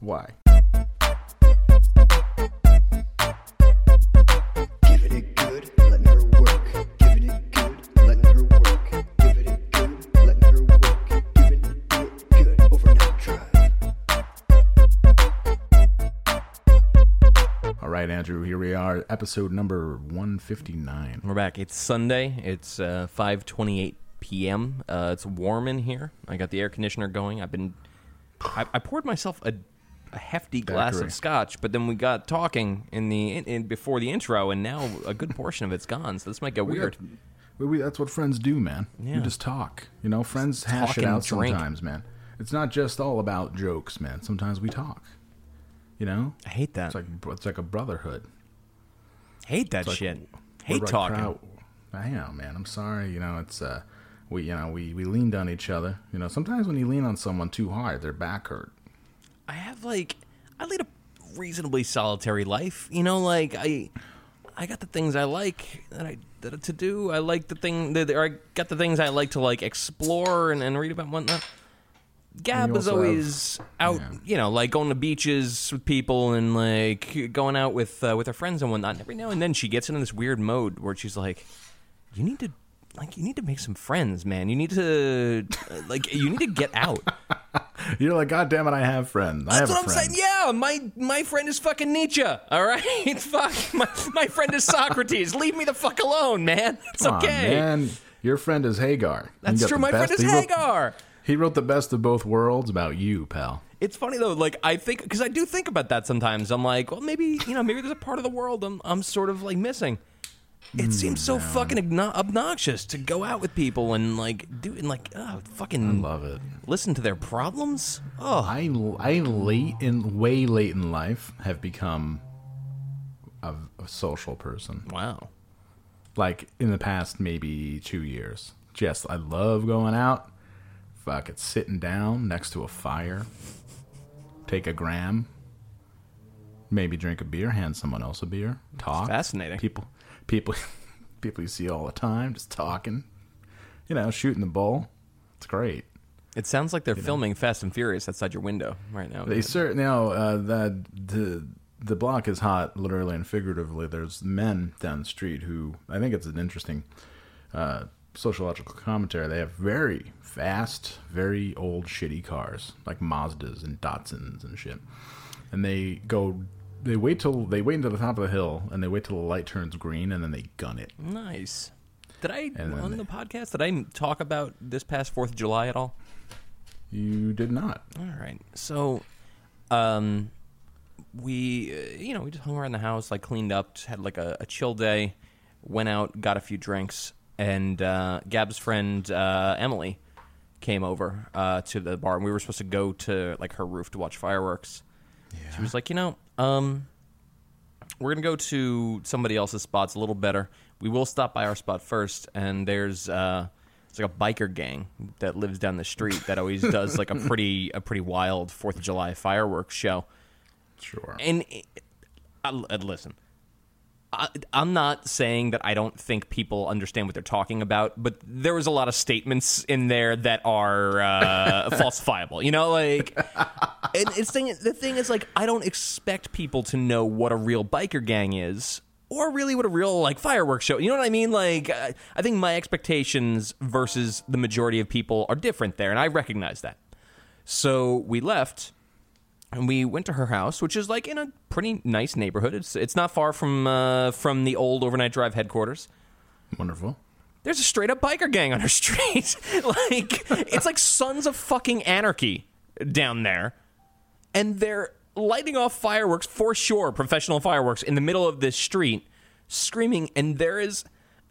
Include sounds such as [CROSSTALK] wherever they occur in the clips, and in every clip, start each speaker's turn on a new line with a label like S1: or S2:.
S1: why?
S2: Giving it good, letting her work. Giving it good, letting her work. Giving it good, letting her work. Giving it good, overnight drive.
S1: All right, Andrew, here we are, episode number 159.
S3: We're back. It's Sunday. It's uh, 5:28 p.m. Uh, it's warm in here. I got the air conditioner going. I've been. I, I poured myself a, a hefty glass
S1: Daiquiri.
S3: of scotch, but then we got talking in the in, in, before the intro, and now a good portion of it's gone. So this might get
S1: We
S3: weird.
S1: we, we, that's what friends do, man.
S3: Yeah.
S1: You just talk. You know, friends hash
S3: talk
S1: it
S3: and
S1: out
S3: drink.
S1: sometimes, man. It's not just all about jokes, man. Sometimes we talk. You know?
S3: I hate that.
S1: It's like it's like a brotherhood.
S3: hate that
S1: like-
S3: shit.
S1: We're
S3: Hate
S1: like
S3: talking.
S1: proud- I know, man. I'm sorry. You know, it's uh, we you know we we leaned on each other. You know, sometimes when you lean on someone too hard, their back hurt.
S3: I have like I lead a reasonably solitary life. You know, like I I got the things I like that I that to do. I like the thing that or I got the things I like to like explore and, and read about and whatnot. Gab is
S1: also have-
S3: always out,
S1: yeah.
S3: you know, like going to beaches with people and like going out with uh, with her friends and whatnot. And every now and then she gets into this weird mode where she's like, "You need to, like, you need to make some friends, man. You need to, uh, like, you need to get out." [LAUGHS]
S1: You're like, God damn it, I have friends. I
S3: That's
S1: have
S3: what I'm
S1: friend.
S3: saying. Yeah, my my friend is fucking Nietzsche. All right, [LAUGHS] fuck. My, my friend is Socrates. Leave me the fuck alone, man. [LAUGHS] It's
S1: Come on,
S3: okay.
S1: man. Your friend is Hagar.
S3: That's true. My friend is
S1: he wrote-
S3: Hagar.
S1: He wrote the best of both worlds about you, pal.
S3: It's funny though. Like I think because I do think about that sometimes. I'm like, well, maybe you know, maybe there's a part of the world I'm I'm sort of like missing. It hmm, seems so fucking obno- obnoxious to go out with people and like do and like oh, fucking
S1: Love it.
S3: listen to their problems. Oh,
S1: I, I late in way late in life have become a, a social person.
S3: wow.
S1: Like in the past maybe two years. Just I love going out. Fuck it, sitting down next to a fire, take a gram, maybe drink a beer, hand someone else a beer, talk.
S3: fascinating.
S1: People, people, [LAUGHS] people you see all the time, just talking. You know, shooting the bull. It's great.
S3: It sounds like they're filming Fast and Furious outside your window right now.
S1: They certainly know uh, that the the block is hot, literally and figuratively. There's men down the street who I think it's an interesting uh, sociological commentary. They have very fast, very old, shitty cars like Mazdas and Datsuns and shit, and they go. They wait till they wait until the top of the hill, and they wait till the light turns green, and then they gun it.
S3: Nice. Did I
S1: And
S3: on
S1: they-
S3: the podcast? Did I talk about this past Fourth of July at all?
S1: You did not.
S3: All right. So, um, we uh, you know we just hung around the house, like cleaned up, just had like a, a chill day. Went out, got a few drinks, and uh, Gab's friend uh, Emily came over uh, to the bar, and we were supposed to go to like her roof to watch fireworks. Yeah. She was like, you know, um, we're gonna go to somebody else's spot. It's a little better. We will stop by our spot first, and there's uh, it's like a biker gang that lives down the street that always [LAUGHS] does like a pretty a pretty wild Fourth of July fireworks show.
S1: Sure.
S3: And uh, uh, listen, I, I'm not saying that I don't think people understand what they're talking about, but there was a lot of statements in there that are uh, [LAUGHS] falsifiable. You know, like, and it's thing. The thing is, like, I don't expect people to know what a real biker gang is. Or really, what a real like fireworks show. You know what I mean? Like, I think my expectations versus the majority of people are different there, and I recognize that. So we left, and we went to her house, which is like in a pretty nice neighborhood. It's it's not far from uh, from the old overnight drive headquarters.
S1: Wonderful.
S3: there's a straight up biker gang on her [LAUGHS] street. like it's like sons of fucking anarchy down there, and they're lighting off fireworks for sure, professional fireworks in the middle of this street, screaming, and there is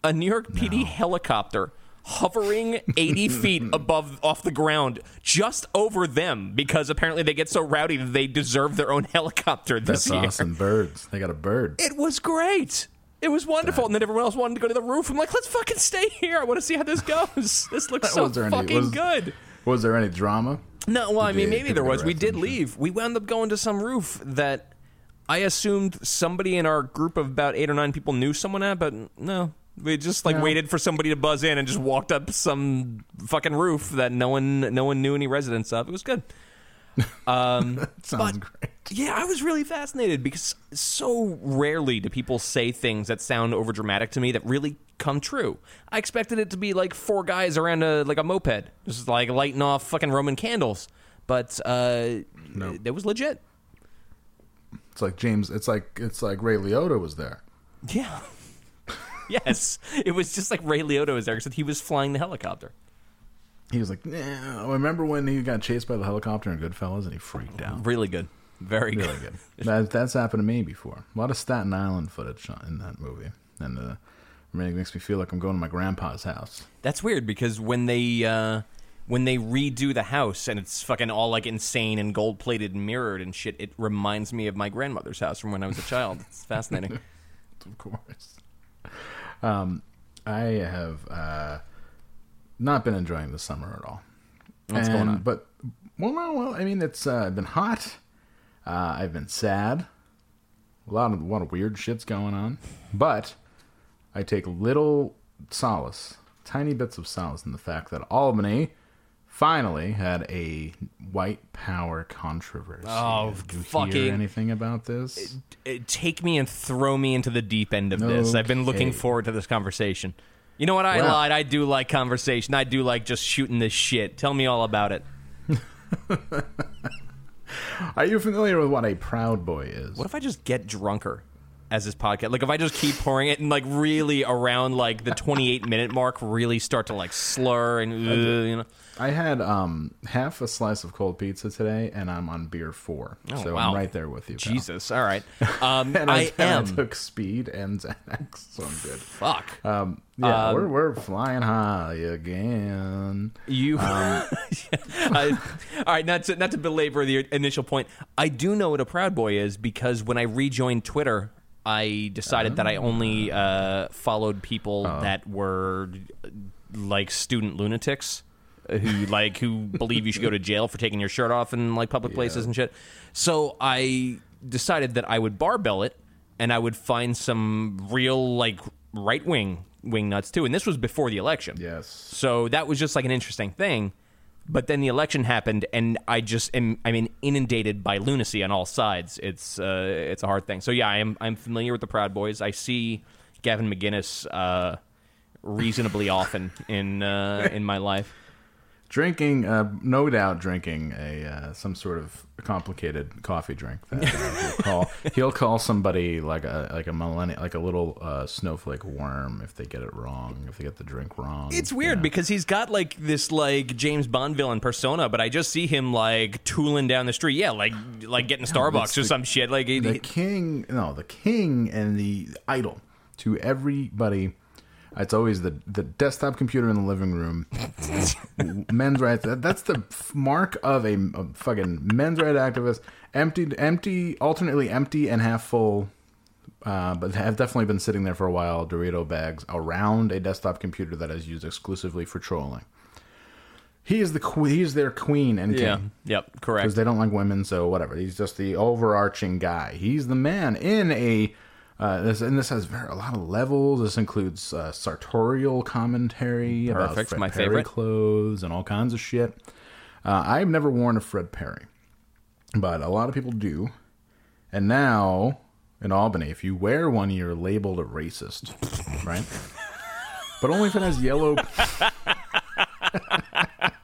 S3: a New York PD helicopter hovering 80 [LAUGHS] feet above off the ground just over them because apparently they get so rowdy that they deserve their own [LAUGHS] helicopter this
S1: That's
S3: year.
S1: awesome. Birds. They got a bird.
S3: It was great. It was wonderful, and then everyone else wanted to go to the roof. I'm like, let's fucking stay here. I want to see how this goes. [LAUGHS] This looks so
S1: there any-
S3: fucking
S1: was-
S3: good.
S1: Was there any drama?
S3: No, well, I mean, maybe there was. We did leave. We wound up going to some roof that I assumed somebody in our group of about eight or nine people knew someone at, but no. We just like
S1: No.
S3: waited for somebody to buzz in and just walked up some fucking roof that no one no one knew any residents of. It was good. [LAUGHS] Um,
S1: Sounds
S3: But-
S1: great.
S3: yeah, I was really fascinated because so rarely do people say things that sound over dramatic to me that really come true. I expected it to be like four guys around a like a moped, just like lighting off fucking Roman candles, but uh,
S1: No.
S3: it was legit.
S1: It's like James. It's like it's like Ray Liotta was there.
S3: Yeah. [LAUGHS] yes, it was just like Ray Liotta was there, except he was flying the helicopter.
S1: He was like, nah. Remember when he got chased by the helicopter in Goodfellas and he freaked out?
S3: Really good, very good.
S1: Really good. that, that's happened to me before. A lot of Staten Island footage in that movie, and uh, it makes me feel like I'm going to my grandpa's house.
S3: That's weird because when they uh, when they redo the house and it's fucking all like insane and gold plated and mirrored and shit, it reminds me of my grandmother's house from when I was a child. It's fascinating. [LAUGHS]
S1: of course. Um, I have uh, not been enjoying the summer at all.
S3: What's going on?
S1: But well, no, well, I mean, it's uh, been hot. Uh, I've been sad. A lot of a lot of weird shits going on, but I take little solace, tiny bits of solace in the fact that Albany finally had a white power controversy.
S3: Oh,
S1: Did you
S3: fucking-
S1: hear anything about this?
S3: Uh, Take me and throw me into the deep end of this. I've been looking forward to this conversation. You know what? I
S1: Well-
S3: lied. I do like conversation. I do like just shooting this shit. Tell me all about it. [LAUGHS]
S1: Are you familiar with what a proud boy is?
S3: What if I just get drunker as this podcast? Like if I just keep pouring it and like really around like the 28 minute mark, really start to like slur and uh, you know.
S1: I had um, half a slice of cold pizza today, and I'm on beer four.
S3: Oh,
S1: so
S3: wow.
S1: I'm right there with you. pal.
S3: Jesus. All right. [LAUGHS] Um,
S1: And I,
S3: I am.
S1: Took speed and Xanax, so I'm good.
S3: Fuck.
S1: Um, yeah,
S3: Um,
S1: we're we're flying high again.
S3: You.
S1: Um, [LAUGHS]
S3: I, all right, not to not to belabor the initial point. I do know what a proud boy is because when I rejoined Twitter, I decided that I only uh, followed people that were uh, like student lunatics who like who believe you should go to jail for taking your shirt off in like public places and shit. So I decided that I would barbell it and I would find some real like right wing wing nuts too. And this was before the election.
S1: Yes.
S3: So that was just like an interesting thing. But then the election happened, and I just am I mean inundated by lunacy on all sides. It's uh, it's a hard thing. So yeah, I am I'm familiar with the Proud Boys. I see Gavin McInnes uh, reasonably often in uh, in my life.
S1: Drinking, uh, no doubt, drinking a uh, some sort of complicated coffee drink. That uh, he'll call [LAUGHS] he'll call somebody like a like a millennial, like a little uh, snowflake worm if they get it wrong, if they get the drink wrong.
S3: It's
S1: you
S3: weird
S1: know.
S3: because he's got like this like James Bond villain persona, but I just see him like tooling down the street. Yeah, like like getting Starbucks
S1: it's
S3: or
S1: the-
S3: some shit. Like
S1: the
S3: he-
S1: king no the king and the idol to everybody it's always the the desktop computer in the living room [LAUGHS] men's rights that, that's the mark of a, a fucking men's right activist empty empty alternately empty and half full uh, but have definitely been sitting there for a while dorito bags around a desktop computer that is used exclusively for trolling he is the que- he's their queen and king
S3: yeah, yep, correct.
S1: because they don't like women, so whatever. He's just the overarching guy. He's the man in a. Uh, this, and this has very, a lot of levels. This includes uh, sartorial commentary about Fred
S3: my
S1: Perry
S3: favorite.
S1: clothes and all kinds of shit. Uh, I've never worn a Fred Perry, but a lot of people do. And now in Albany, if you wear one, you're labeled a racist, right? [LAUGHS] but only if it has yellow. [LAUGHS] [LAUGHS]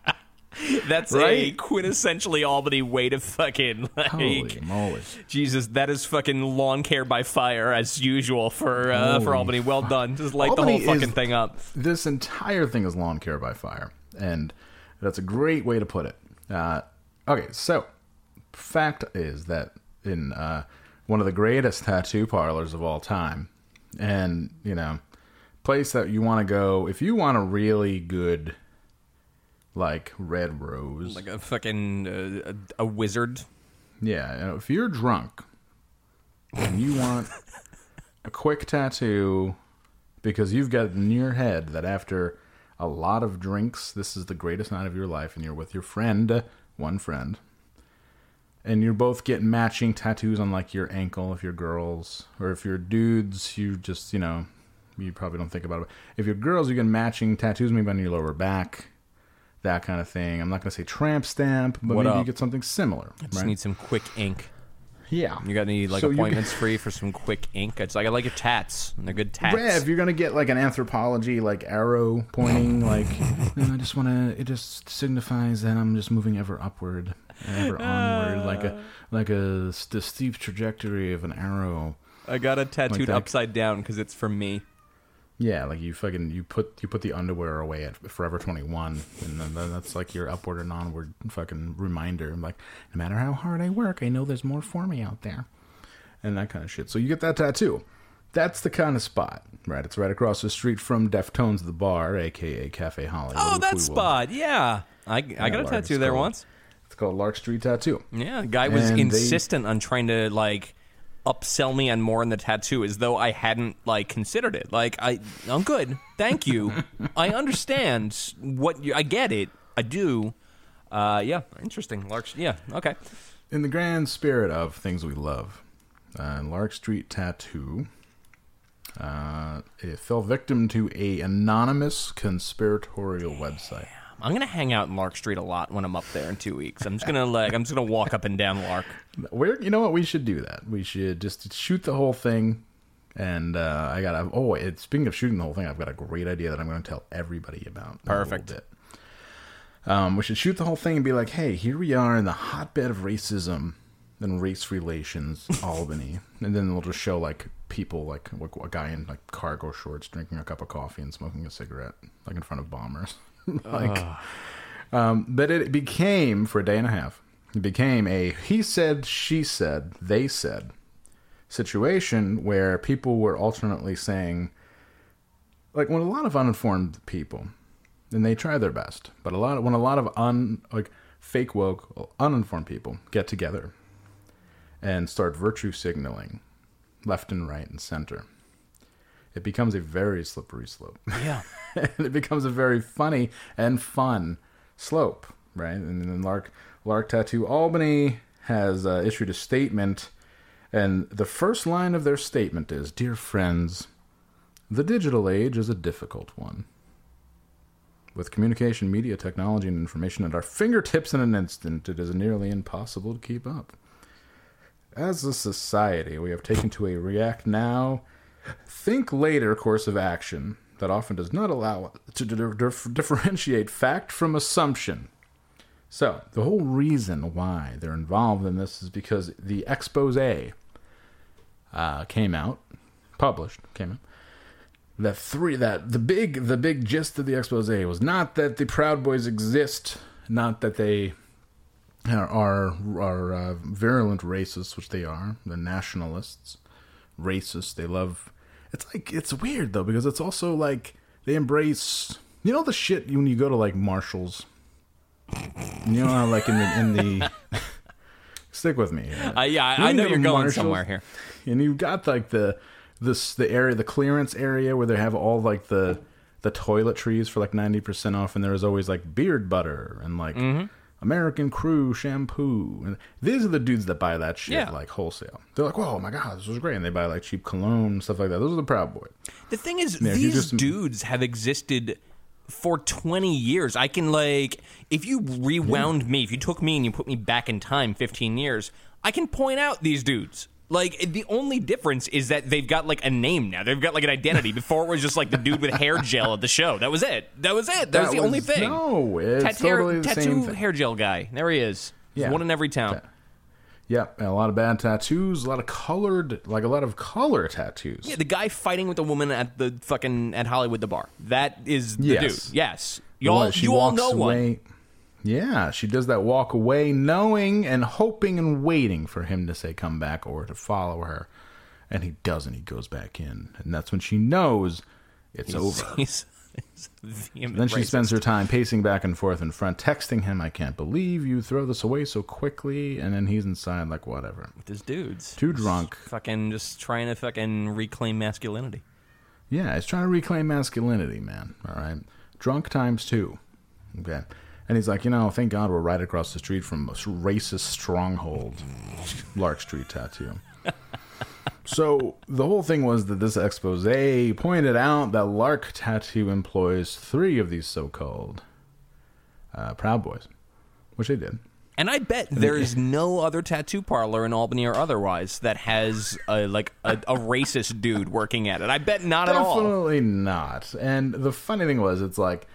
S1: [LAUGHS]
S3: That's a quintessentially Albany way to fucking like.
S1: Holy moly!
S3: Jesus, that is fucking lawn care by fire as usual for uh, for Albany. Well done. Just light
S1: Albany
S3: the whole fucking
S1: is-
S3: thing up.
S1: This entire thing is lawn care by fire, and that's a great way to put it. Uh, okay, so fact is that in uh, one of the greatest [LAUGHS] tattoo parlors of all time, and you know, place that you want to go if you want a really good, like red rose,
S3: Like a fucking uh, a, a wizard.
S1: yeah, you know, if you're drunk and you want a quick tattoo because you've got in your head that after a lot of drinks, this is the greatest night of your life, and you're with your friend, one friend, and you're both getting matching tattoos on like your ankle if you're girls, or if you're dudes, you just, you know, you probably don't think about it. If you're girls, you get matching tattoos maybe on your lower back. That kind of thing. I'm not gonna say tramp stamp, but
S3: What
S1: maybe you
S3: up?
S1: get something similar.
S3: Just
S1: right?
S3: need some quick ink.
S1: Yeah.
S3: You got any like
S1: So you-
S3: appointments free for some quick ink? It's like I like your tats. And they're good tats.
S1: Yeah, if you're gonna get like an anthropology like arrow pointing, [LAUGHS] like "No, I just want to. It just signifies that I'm just moving ever upward, ever onward, ah. like a like a s- the steep trajectory of an arrow.
S3: I got a tattooed
S1: that.
S3: upside down because it's for me.
S1: Yeah, like you fucking you put you put the underwear away at Forever 21, and then, then that's like your upward and onward fucking reminder. I'm like, no matter how hard I work, I know there's more for me out there, and that kind of shit. So you get that tattoo. That's the kind of spot, right? It's right across the street from Deftones, the bar, aka Cafe Hollywood.
S3: Oh, that spot. Yeah. I, I got a tattoo there once.
S1: It's called Lark Street Tattoo.
S3: Yeah, the guy was
S1: And they-
S3: insistent on trying to like upsell me on more in the tattoo as though I hadn't like considered it. Like I I'm good. Thank you. [LAUGHS] I understand what you I get it. I do. Uh yeah, interesting. Lark. yeah, okay.
S1: In the grand spirit of things we love, uh, Lark Street Tattoo uh, it fell victim to a anonymous conspiratorial website.
S3: I'm gonna hang out in Lark Street a lot when I'm up there in two weeks. I'm just gonna like I'm just gonna walk up and down Lark.
S1: Where you know what we should do that. We should just shoot the whole thing. And uh, I got oh, it, speaking of shooting the whole thing, I've got a great idea that I'm going to tell everybody about.
S3: Perfect.
S1: Um, we should shoot the whole thing and be like, hey, here we are in the hotbed of racism and race relations, [LAUGHS] Albany, and then we'll just show like people, like a guy in like cargo shorts drinking a cup of coffee and smoking a cigarette, like in front of bombers, [LAUGHS] like. Um, but it became for a day and a half. It became a he said, she said, they said situation where people were alternately saying, like when a lot of uninformed people, and they try their best, but a lot of, when a lot of un like fake woke uninformed people get together and start virtue signaling left and right and center, it becomes a very slippery slope.
S3: Yeah. [LAUGHS]
S1: and it becomes a very funny and fun slope, right? And then Lark Lark Tattoo Albany has uh, issued a statement, and the first line of their statement is, "Dear friends, the digital age is a difficult one." With communication, media, technology, and information at our fingertips in an instant, it is nearly impossible to keep up. As a society, we have taken to a react now, think later course of action that often does not allow to di- dif- differentiate fact from assumption. So, the whole reason why they're involved in this is because the expose uh, came out, published, came out. That three, that the big, the big gist of the expose was not that the Proud Boys exist, not that they are are, are uh, virulent racists, which they are. They're nationalists, racist. They love. It's like it's weird though because it's also like they embrace. You know the shit when you go to like Marshalls. You know how like in the in the. [LAUGHS] Stick with me. here.
S3: Uh, yeah, I, I know you're going
S1: Marshalls,
S3: somewhere here.
S1: and you've got like the this the area the clearance area where they have all like the the toiletries for like 90% off and there's always like beard butter and like
S3: Mm-hmm.
S1: American Crew shampoo and these are the dudes that buy that shit
S3: Yeah.
S1: like wholesale. They're like, "Whoa, my god, this was great." And they buy like cheap cologne stuff like that. Those are the Proud Boys.
S3: The thing is,
S1: Yeah,
S3: these
S1: just-
S3: dudes have existed for 20 years. I can, like, if you rewound me, if you took me and you put me back in time 15 years, I can point out these dudes. Like the only difference is that they've got like a name now. They've got like an identity. Before it was just like the dude with hair gel at the show. That was it. That was it. That, was the only thing.
S1: No, it's
S3: Tat-
S1: totally the
S3: tattoo
S1: same thing.
S3: hair gel guy. There he is.
S1: Yeah.
S3: one in every town.
S1: Ta- and a lot of bad tattoos, a lot of colored, like a lot of color tattoos.
S3: Yeah, the guy fighting with the woman at the fucking at Hollywood the bar. That is the
S1: Yes.
S3: dude. Yes, you all
S1: one- she
S3: you all know one.
S1: Yeah, she does that walk away, knowing and hoping and waiting for him to say come back or to follow her, and he doesn't. He goes back in, and that's when she knows it's over. [LAUGHS]
S3: He's, he's
S1: Then she
S3: racist.
S1: spends her time pacing back and forth in front, texting him, "I can't believe you throw this away so quickly," and then he's inside like whatever.
S3: with his dudes.
S1: Too drunk.
S3: Fucking just trying to fucking reclaim masculinity.
S1: Yeah, he's trying to reclaim masculinity, man. All right. Drunk times two. Okay. And he's like, you know, thank God we're right across the street from a racist stronghold, Lark Street Tattoo. [LAUGHS] so the whole thing was that this expose pointed out that Lark Tattoo employs three of these so called uh, Proud Boys, which they did.
S3: And I bet there is no other tattoo parlor in Albany or otherwise that has a, like a, a racist dude working at it. I bet not at all.
S1: Definitely not. And the funny thing was, it's like,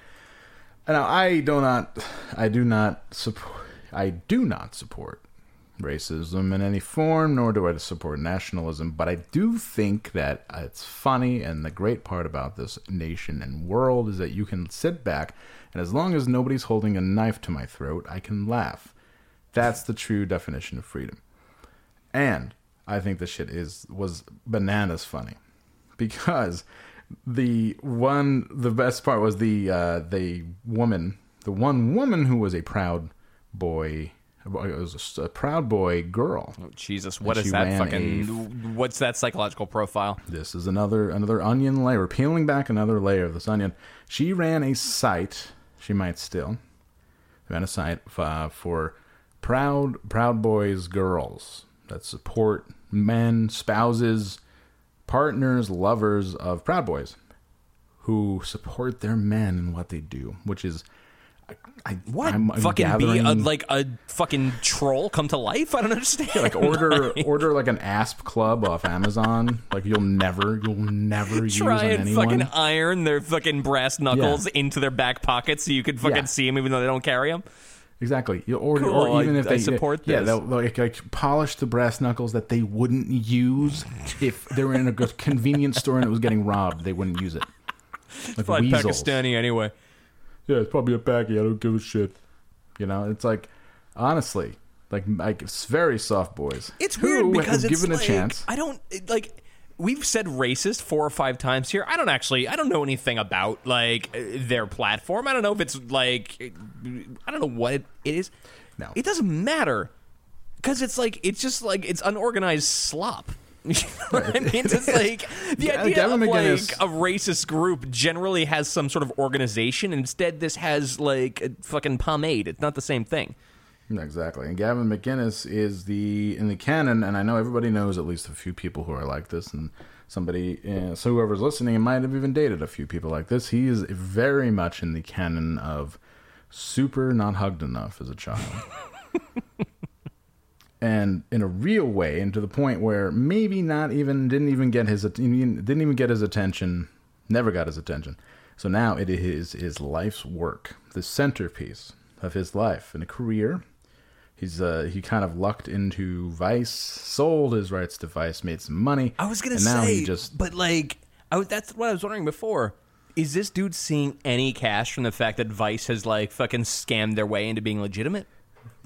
S1: now I do not, I do not support, I do not support racism in any form, nor do I support nationalism. But I do think that it's funny, and the great part about this nation and world is that you can sit back, and as long as nobody's holding a knife to my throat, I can laugh. That's the true definition of freedom. And I think this shit is was bananas funny because the one the best part was the uh, the woman the one woman who was a proud boy it was a, a proud boy girl.
S3: Oh, Jesus, what is that fucking? What's that psychological profile?
S1: This is another another onion layer. We're peeling back another layer of this onion. She ran a site. She might still ran a site uh, for proud proud boys girls that support men, spouses, partners, lovers of proud boys who support their men and what they do, which is I,
S3: What
S1: I'm, I'm
S3: fucking
S1: gathering,
S3: be a, like a fucking troll come to life? I don't understand.
S1: like order [LAUGHS] order like an asp club off Amazon. Like you'll never you'll never use
S3: try
S1: on
S3: and
S1: anyone.
S3: fucking iron their fucking brass knuckles into their back pockets so you can fucking
S1: Yeah.
S3: see them even though they don't carry them.
S1: Exactly. Or,
S3: Cool,
S1: or even
S3: I-
S1: if
S3: I
S1: they
S3: support
S1: yeah,
S3: this.
S1: they'll like, like polish the brass knuckles that they wouldn't use if they were in a convenience store and it was getting robbed. They wouldn't use it. Like
S3: Probably
S1: weasels.
S3: Pakistani anyway.
S1: Yeah, it's probably a baggie. I don't give a shit. You know, it's like honestly, like like it's very soft boys.
S3: It's
S1: who
S3: weird because it's
S1: given
S3: like,
S1: a chance.
S3: I don't like. We've said racist four or five times here. I don't actually. I don't know anything about like uh, their platform. I don't know if it's like. I don't know what it, it is.
S1: No.
S3: it doesn't matter because it's like it's just like it's unorganized slop. [LAUGHS] You know I mean? It's just [LAUGHS] like the
S1: Yeah,
S3: idea
S1: Gavin
S3: of like a racist group generally has some sort of organization. Instead, this has like a fucking pomade. It's not the same thing.
S1: Exactly. And Gavin McInnes is the in the canon, and I know everybody knows at least a few people who are like this, and somebody, uh, so whoever's listening might have even dated a few people like this. He is very much in the canon of super not hugged enough as a child. [LAUGHS] and in a real way, and to the point where maybe not even didn't even get his didn't even get his attention, never got his attention. So now it is his life's work, the centerpiece of his life and a career. He's uh, he kind of lucked into Vice, sold his rights to Vice, made some money.
S3: I was gonna
S1: and now
S3: say,
S1: he just
S3: but like, I was, that's what I was wondering before. Is this dude seeing any cash from the fact that Vice has like fucking scammed their way into being legitimate?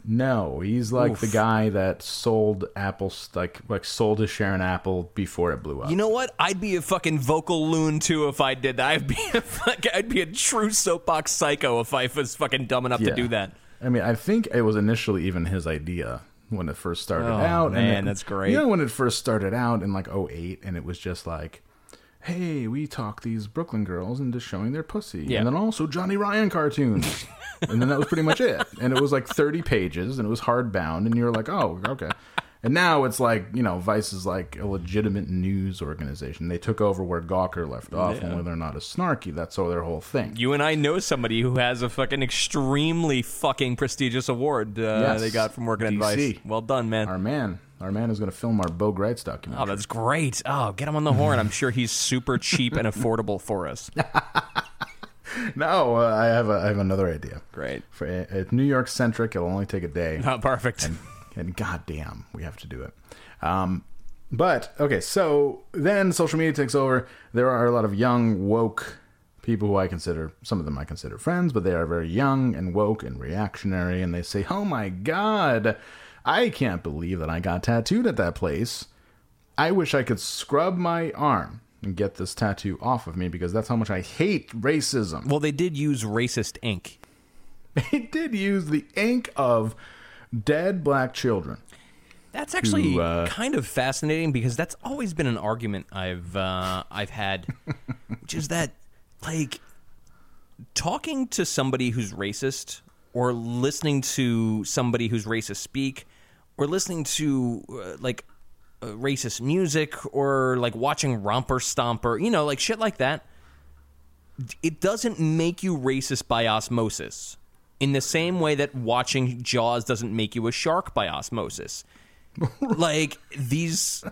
S1: no, he's like the guy that sold Apple, like like sold his share in Apple before it blew up.
S3: You know what? I'd be a fucking vocal loon too if I did that. I'd be a [LAUGHS] fuck, I'd be a true soapbox psycho if I was fucking dumb enough to do that.
S1: I mean, I think it was initially even his idea when it first started
S3: Oh,
S1: out. and
S3: man,
S1: it-
S3: that's great.
S1: You know, when it first started out in like 08, and it was just like, hey, we talk these Brooklyn girls into showing their pussy.
S3: Yeah.
S1: And then also Johnny Ryan cartoons. [LAUGHS] and then that was pretty much it. And it was like 30 pages, and it was hardbound, and you were like, oh, okay. And now it's like you know, Vice is like a legitimate news organization. They took over where Gawker left off, and whether or not it's snarky, that's all their whole thing.
S3: You and I know somebody who has a fucking extremely fucking prestigious award uh,
S1: Yes.
S3: they got from working at Vice. Well done, man.
S1: Our man, our man is going to film our Bo Greitz documentary.
S3: Oh, that's great. Oh, get him on the horn. I'm sure he's super cheap and affordable for us. [LAUGHS]
S1: no, uh, I have a, I have another idea.
S3: Great.
S1: For it's New York centric, it'll only take a day.
S3: Oh, perfect.
S1: and goddamn, we have to do it. Um, but okay, so then social media takes over. There are a lot of young woke people who I consider some of them I consider friends, but they are very young and woke and reactionary, and they say, "Oh my god, I can't believe that I got tattooed at that place. I wish I could scrub my arm." And get this tattoo off of me because that's how much I hate racism.
S3: Well, they did use racist ink. [LAUGHS]
S1: They did use the ink of dead black children.
S3: That's actually
S1: uh,
S3: kind of fascinating because that's always been an argument I've uh, I've had, [LAUGHS] which is that like talking to somebody who's racist or listening to somebody who's racist speak or listening to uh, like uh, racist music or like watching romper stomper you know like shit like that it doesn't make you racist by osmosis in the same way that watching jaws doesn't make you a shark by osmosis. [LAUGHS] Like these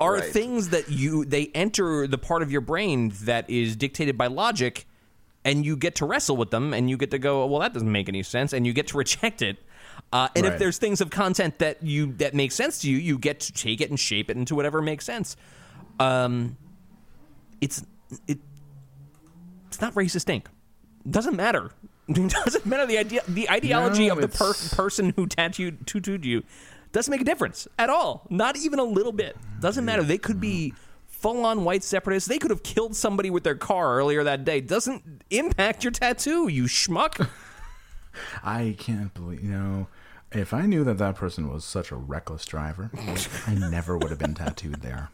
S3: are
S1: Right.
S3: things that you they enter the part of your brain that is dictated by logic and you get to wrestle with them and you get to go well that doesn't make any sense and you get to [LAUGHS] reject it. Uh, and if there's things of content that you that make sense to you you get to take it and shape it into whatever makes sense. Um it's it it's not racist ink. Doesn't matter it [LAUGHS] doesn't matter the idea the ideology
S1: No,
S3: of the per- person who tattooed tattooed you doesn't make a difference at all. Not even a little bit. Doesn't matter. They could be full-on white separatists. They could have killed somebody with their car earlier that day. Doesn't impact your tattoo you schmuck. [LAUGHS]
S1: I can't believe, you know, if I knew that that person was such a reckless driver, I never would have been tattooed there.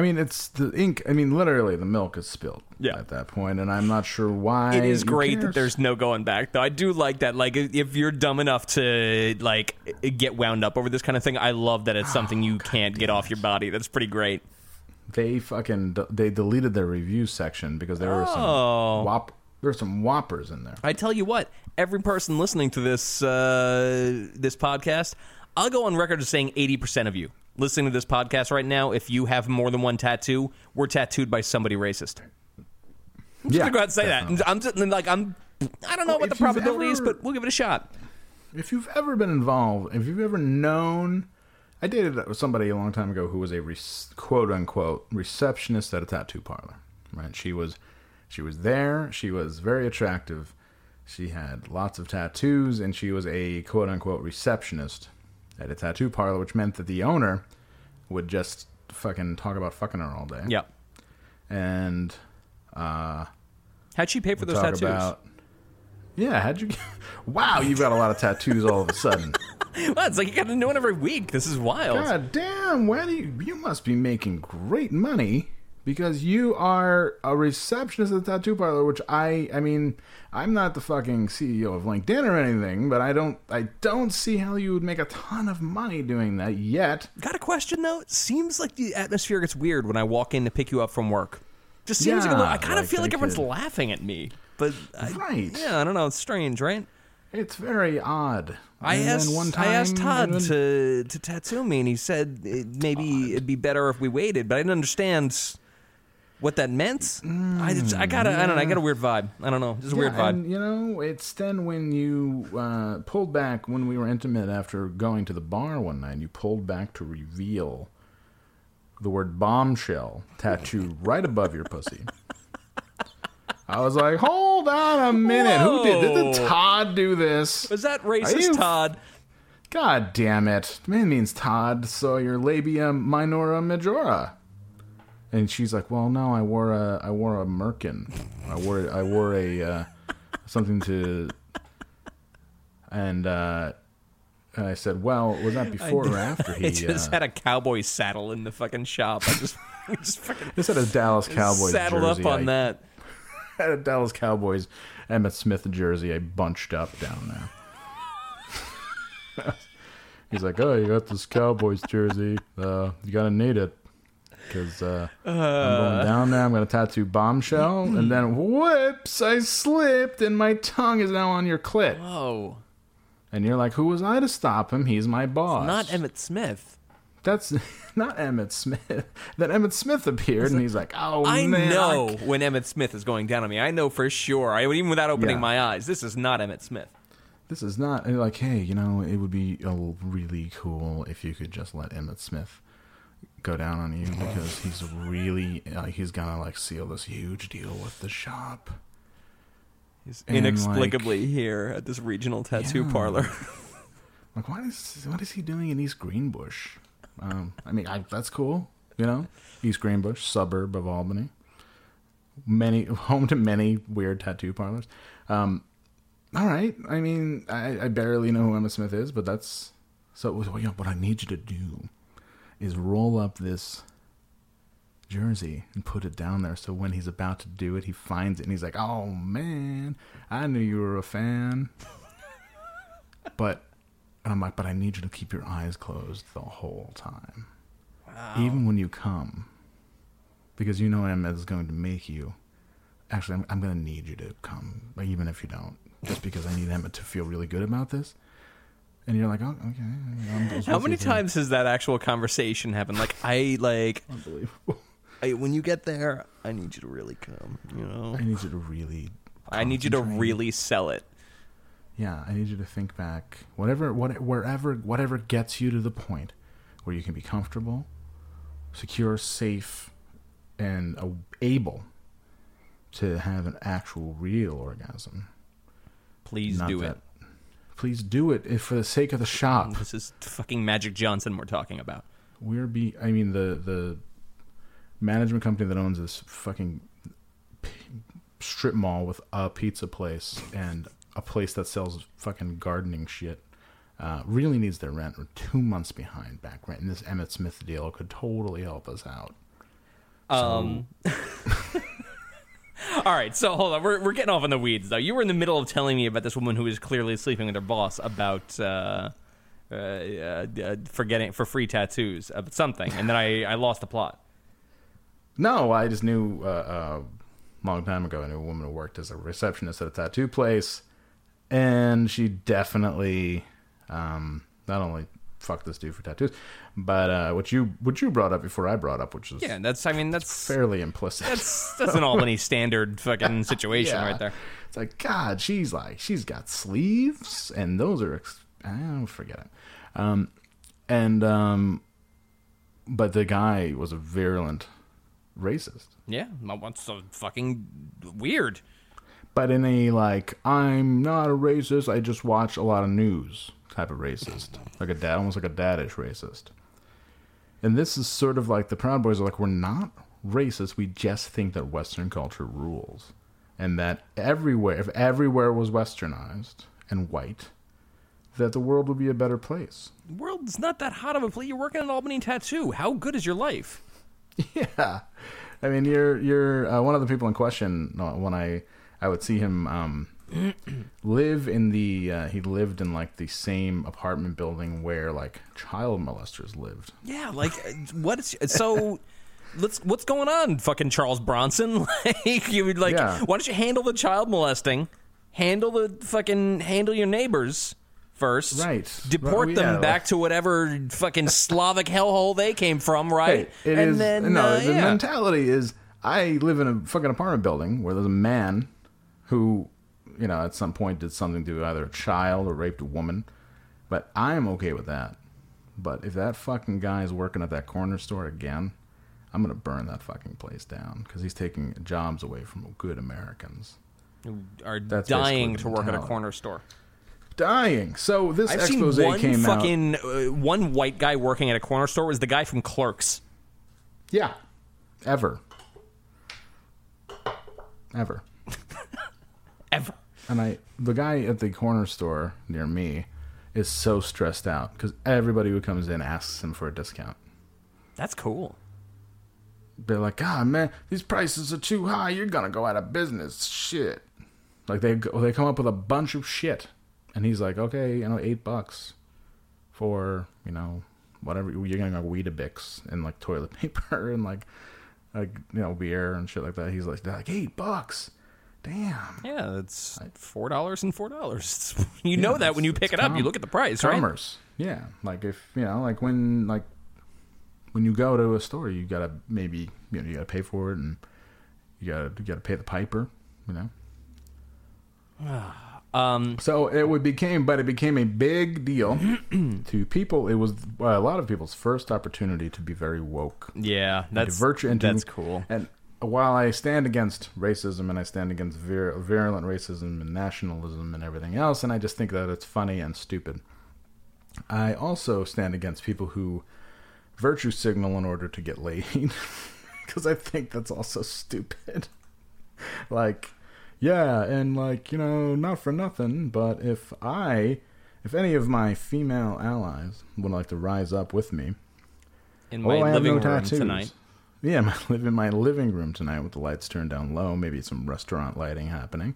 S1: I mean, it's the ink. I mean, literally, the milk is spilled
S3: Yeah.
S1: at that point, and I'm not sure why.
S3: It is great that there's no going back, though. I do like that. Like, if you're dumb enough to like get wound up over this kind of thing, I love that it's something you can't get off your body. That's pretty great.
S1: They fucking they deleted their review section because there were some
S3: Oh.
S1: whop. There were some whoppers in there.
S3: I tell you what, every person listening to this uh, this podcast, I'll go on record as saying 80% of you listening to this podcast right now, if you have more than one tattoo, we're tattooed by somebody racist. I'm just
S1: Yeah,
S3: gonna go ahead and say
S1: definitely.
S3: that. I'm just like I'm. I don't know
S1: Well,
S3: what the probability is, but we'll give it a shot.
S1: if you've ever been involved, if you've ever known, I dated somebody a long time ago who was a re- quote unquote receptionist at a tattoo parlor. Right? She was, she was there. She was very attractive. She had lots of tattoos, and she was a quote unquote receptionist at a tattoo parlor, which meant that the owner would just fucking talk about fucking her all day.
S3: Yeah.
S1: And uh,
S3: How'd she pay for those tattoos?
S1: about. Yeah, how'd you? Get, [LAUGHS] wow, you've got a lot of tattoos all of a sudden. [LAUGHS]
S3: Well, it's like you got a new one every week. This is wild.
S1: God damn, why do you, you must be making great money because you are a receptionist at the tattoo parlor, which I I mean, I'm not the fucking CEO of LinkedIn or anything, but I don't I don't see how you would make a ton of money doing that yet.
S3: Got a question though? It seems like the atmosphere gets weird when I walk in to pick you up from work. Just seems like a little, I kind of
S1: like
S3: feel like everyone's
S1: could-
S3: laughing at me. But I,
S1: Right.
S3: yeah, I don't know. It's strange, right?
S1: It's very odd.
S3: I
S1: And then
S3: asked
S1: one
S3: I asked
S1: time-
S3: Todd to to tattoo me, and he said it, maybe it'd be better if we waited. But I didn't understand what that meant. I, just- I got a I don't know. I got a weird vibe. I don't know. Just a weird vibe.
S1: And, you know, it's then when you uh, pulled back when we were intimate after going to the bar one night. You pulled back to reveal the word bombshell tattooed right above your pussy. I was like, hold on a minute. Who did? Did
S3: Whoa.
S1: Todd do this?
S3: Was that racist,
S1: you-
S3: Todd?
S1: God damn it. Man means Todd, so your labia minora majora. And she's like, "Well, no, I wore a I wore a merkin. I wore I wore a uh, something to." And uh, and I said, "Well, was that before or [LAUGHS] after he?"
S3: He just
S1: uh,
S3: had a cowboy saddle in the fucking shop. I just [LAUGHS] just fucking
S1: just had a Dallas Cowboys
S3: saddled
S1: jersey.
S3: up on
S1: I
S3: that. [LAUGHS]
S1: Had a Dallas Cowboys Emmitt Smith jersey. I bunched up down there. He's like, "Oh, you got this Cowboys jersey. Uh, you gotta need it because uh, I'm going down there. I'm gonna tattoo bombshell, and then whoops, I slipped, and my tongue is now on your clit."
S3: Whoa.
S1: And you're like, "Who was I to stop him? He's my boss."
S3: Not Emmitt Smith.
S1: That's [LAUGHS] not Emmitt Smith. Then Emmitt Smith appeared, and he's like, "Oh
S3: I
S1: man,
S3: know when Emmitt Smith is going down on me. I know for sure. I even without opening
S1: Yeah.
S3: my eyes, this is not Emmitt Smith.
S1: this is not and like, hey, you know, it would be uh, really cool if you could just let Emmitt Smith go down on you because he's really uh, he's gonna like seal this huge deal with the shop.
S3: He's
S1: And,
S3: inexplicably here at this regional tattoo
S1: Yeah.
S3: parlor. [LAUGHS]
S1: Like, what is what is he doing in East Greenbush? Um, I mean, I, that's cool, you know, East Greenbush, suburb of Albany, many [LAUGHS] home to many weird tattoo parlors. Um, all right, I mean, I, I barely know who Emma Smith is, but that's so. yeah, what I need you to do is roll up this jersey and put it down there, so when he's about to do it, he finds it and he's like, "Oh man, I knew you were a fan." [LAUGHS] but and I'm like, but I need you to keep your eyes closed the whole time. Even when you come. Because you know Emma is going to make you. Actually, I'm, I'm going to need you to come, like, even if you don't. Just because I need Emma to feel really good about this. And you're like, oh, okay.
S3: How many times has that actual conversation happened? Like I like
S1: Unbelievable.
S3: I, when you get there, I need you to really come. You know,
S1: I need you to really.
S3: I need you to really sell it.
S1: Yeah, I need you to think back. Whatever, what, wherever, whatever gets you to the point where you can be comfortable, secure, safe, and uh, able to have an actual, real orgasm.
S3: Please
S1: Not
S3: do it.
S1: Please do it if for the sake of the shop. [LAUGHS]
S3: This is fucking Magic Johnson we're talking about.
S1: We're be. I mean the the management company that owns this fucking p- strip mall with a pizza place and a place that sells fucking gardening shit. Uh, really needs their rent. We're two months behind back rent, and this Emmitt Smith deal could totally help us out.
S3: Um. [LAUGHS] [LAUGHS] All right, so hold on. We're, we're getting off in the weeds, though. You were in the middle of telling me about this woman who is clearly sleeping with her boss about uh, uh, uh, for for free tattoos, about something, and then I, I lost the plot.
S1: No, I just knew uh, uh, a long time ago. I knew a woman who worked as a receptionist at a tattoo place, and she definitely um, not only fucked this dude for tattoos, but uh, what you what you brought up before I brought up, which is
S3: Yeah, that's. I mean, that's
S1: fairly implicit.
S3: that's that's an Albany standard fucking [LAUGHS] situation
S1: Yeah.
S3: right there.
S1: It's like God, she's like she's got sleeves, and those are ex- I forget it. Um, and um, but the guy was a virulent racist.
S3: Yeah, what's so fucking weird?
S1: but in a like I'm not a racist. I just watch a lot of news type of racist, like a dad, almost like a daddish racist. And this is sort of like the Proud Boys are like we're not racist. We just think that Western culture rules, and that everywhere, if everywhere was Westernized and white, that the world would be a better place.
S3: The world's not that hot of a place. You're working at Albany Tattoo. How good is your life? [LAUGHS]
S1: Yeah, I mean, you're you're uh, one of the people in question. uh, When I I would see him um, [CLEARS THROAT] live in the uh, he lived in like the same apartment building where like child molesters lived.
S3: Yeah, like [LAUGHS] what is so? Let's what's going on, fucking Charles Bronson? [LAUGHS] like you would like,
S1: Yeah.
S3: why don't you handle the child molesting? Handle the fucking handle your neighbors first,
S1: Right.
S3: Deport them
S1: yeah,
S3: back to whatever fucking Slavic hellhole they came from, right?
S1: Hey,
S3: and
S1: is-
S3: then
S1: no.
S3: uh,
S1: the
S3: yeah.
S1: mentality is I live in a fucking apartment building where there's a man who, you know, at some point did something to either a child or raped a woman, but I am okay with that. But if that fucking guy is working at that corner store again, I'm gonna burn that fucking place down because he's taking jobs away from good Americans.
S3: Who are
S1: That's
S3: dying to work at a corner store.
S1: Dying. So this
S3: I've seen
S1: expose
S3: one
S1: came out.
S3: fucking uh, one white guy working at a corner store was the guy from Clerks.
S1: Yeah. Ever. Ever. [LAUGHS]
S3: Ever.
S1: And I, the guy at the corner store near me, is so stressed out because everybody who comes in asks him for a discount.
S3: That's cool.
S1: They're like, "God, man, these prices are too high. You're gonna go out of business." Shit. Like they go, they come up with a bunch of shit, and he's like, "Okay, you know, eight bucks for you know whatever you're getting like Weetabix and like toilet [LAUGHS] paper and like like you know beer and shit like that. He's like, they're like eight bucks. Damn.
S3: Yeah, it's four dollars and four dollars. You know that when you pick it up, you look at the price, right?
S1: Commerce. Yeah. Like if you know, like when like when you go to a store, you gotta maybe you know you gotta pay for it and you gotta you gotta pay the piper. You know. [SIGHS]
S3: Um,
S1: So it would became, but it became a big deal [CLEARS THROAT] to people. It was well, a lot of people's first opportunity to be very woke.
S3: yeah, that's
S1: into
S3: that's cool.
S1: And while I stand against racism and I stand against vir- virulent racism and nationalism and everything else, and I just think that it's funny and stupid, I also stand against people who virtue signal in order to get laid, [LAUGHS] because I think that's also stupid. [LAUGHS] like, yeah, and like you know, not for nothing, but if I, if any of my female allies would like to rise up with me,
S3: In my
S1: Oh,
S3: living
S1: no
S3: room
S1: tattoos.
S3: tonight.
S1: Yeah, [LAUGHS] my, live in my living room tonight with the lights turned down low. Maybe some restaurant lighting happening.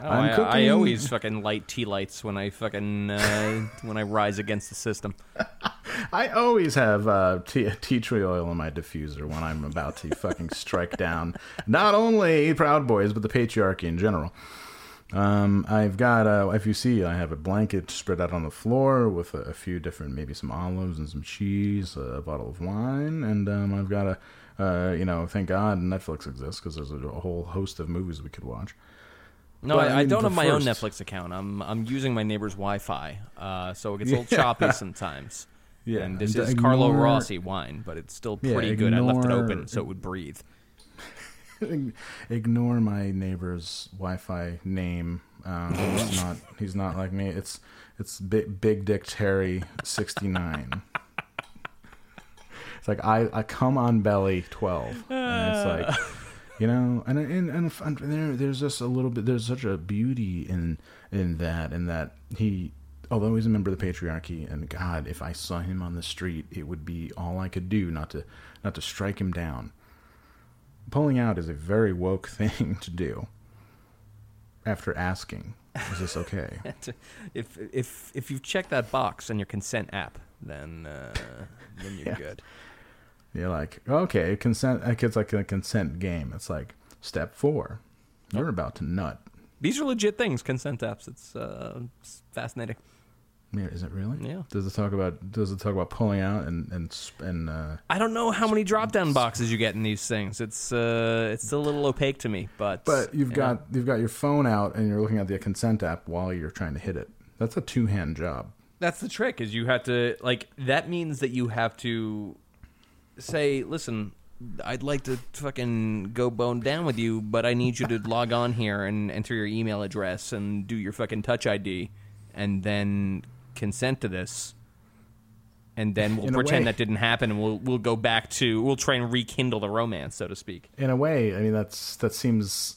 S3: Oh,
S1: I'm
S3: I, I always [LAUGHS] fucking light tea lights when I fucking uh, when I rise against the system. [LAUGHS]
S1: I always have uh, tea, tea tree oil in my diffuser when I'm about to fucking strike down not only Proud Boys but the patriarchy in general. Um, I've got, uh, if you see, I have a blanket spread out on the floor with a, a few different, maybe some olives and some cheese, a bottle of wine, and um, I've got a, uh, you know, thank God Netflix exists because there's a, a whole host of movies we could watch.
S3: No,
S1: But,
S3: I,
S1: I
S3: I, don't have my own Netflix account. I'm I'm using my neighbor's Wi-Fi, uh, so it gets a little [LAUGHS] choppy sometimes.
S1: Yeah,
S3: and this
S1: and
S3: is Carlo Rossi wine, but it's still
S1: Yeah,
S3: pretty good. I left it open so it would breathe. [LAUGHS]
S1: Ignore my neighbor's Wi-Fi name. Um, he's not. He's not like me. It's it's Big, Big Dick Terry sixty nine. It's like I, I come on belly twelve, and it's like you know, and and and, and there, there's just a little bit. There's such a beauty in in that, in that he, although he's a member of the patriarchy, and God, if I saw him on the street, it would be all I could do not to not to strike him down pulling out is a very woke [LAUGHS] thing to do after asking is this okay [LAUGHS]
S3: if if if you've checked that box on your consent app, then uh, then you're [LAUGHS]
S1: Yeah.
S3: good.
S1: You're like okay consent like it's like a consent game it's like step four you're about to nut
S3: These are legit things, consent apps. It's, uh, it's fascinating.
S1: yeah, is it really
S3: Yeah.
S1: does it talk about does it talk about pulling out and and and uh
S3: I don't know how many drop down boxes you get in these things. It's uh, it's still a little opaque to me, but
S1: but you've
S3: yeah.
S1: got you've got your phone out and you're looking at the consent app while you're trying to hit it that's a two-hand job
S3: That's the trick. Is you have to like that means that you have to say, listen, I'd like to fucking go bone down with you, but I need you to log on here and enter your email address and do your fucking touch ID, and then consent to this. And then we'll
S1: In a
S3: pretend
S1: way.
S3: that didn't happen, and we'll we'll go back to we'll try and rekindle the romance, so to speak.
S1: in a way, I mean that's that seems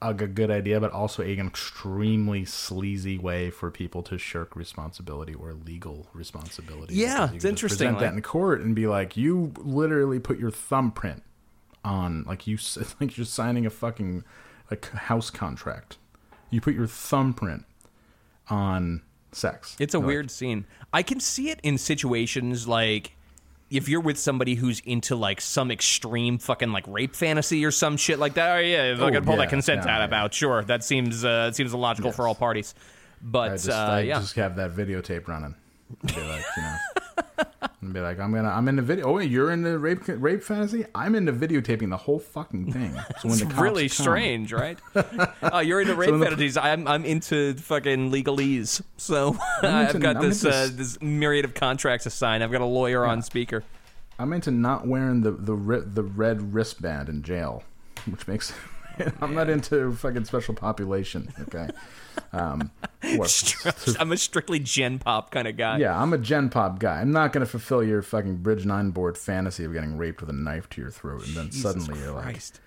S1: a good idea, but also an extremely sleazy way for people to shirk responsibility or legal responsibility.
S3: Yeah, it's interesting,
S1: Present
S3: like-
S1: that in court and be like, you literally put your thumbprint on, like you, [LAUGHS] like you're signing a fucking like house contract. You put your thumbprint on sex.
S3: It's a
S1: Like,
S3: weird scene. I can see it in situations like if you're with somebody who's into like some extreme fucking like rape fantasy or some shit like that. Oh yeah, if I
S1: Oh,
S3: could pull
S1: yeah,
S3: that consent out
S1: yeah.
S3: out. Sure, that seems uh, seems logical for all parties. But
S1: I just,
S3: uh,
S1: I
S3: yeah,
S1: just have that videotape running. Like, you know, [LAUGHS] and be like, I'm gonna, I'm in the video. Oh, you're in the rape, rape fantasy. I'm into videotaping the whole fucking thing. So when
S3: it's
S1: the
S3: really
S1: come-
S3: strange, right? [LAUGHS] oh, you're into rape
S1: the-
S3: fantasies. I'm I'm into fucking legalese. So [LAUGHS] I've got
S1: I'm
S3: this uh, this myriad of contracts to sign. I've got a lawyer on speaker.
S1: I'm into not wearing the the ri- the red wristband in jail, which makes. [LAUGHS] I'm not into fucking special population. Okay. Um, [LAUGHS]
S3: I'm a strictly Gen Pop kind of guy.
S1: yeah, I'm a Gen Pop guy. I'm not going to fulfill your fucking Bridge Nine board fantasy of getting raped with a knife to your throat, and then suddenly you're like,
S3: Christ.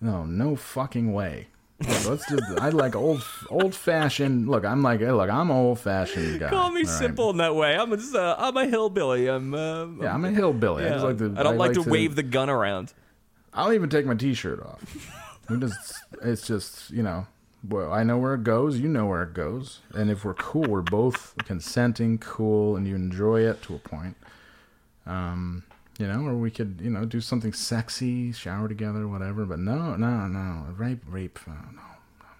S1: No, no fucking way. Look, Let's do. I like old, old fashioned. Look, I'm like, hey, look, I'm an old fashioned guy.
S3: Call me
S1: all right?
S3: simple in that way. I'm a, uh, I'm a hillbilly. I'm uh,
S1: Yeah, I'm a hillbilly. I
S3: yeah.
S1: just like to.
S3: I don't like, to, wave the gun around.
S1: I don't even take my t-shirt off. Just, it's just, you know, well, I know where it goes. You know where it goes. And if we're cool, we're both consenting, cool, and you enjoy it to a point. Um, you know, or we could, you know, do something sexy, shower together, whatever. But no, no, no, rape, rape. No, no.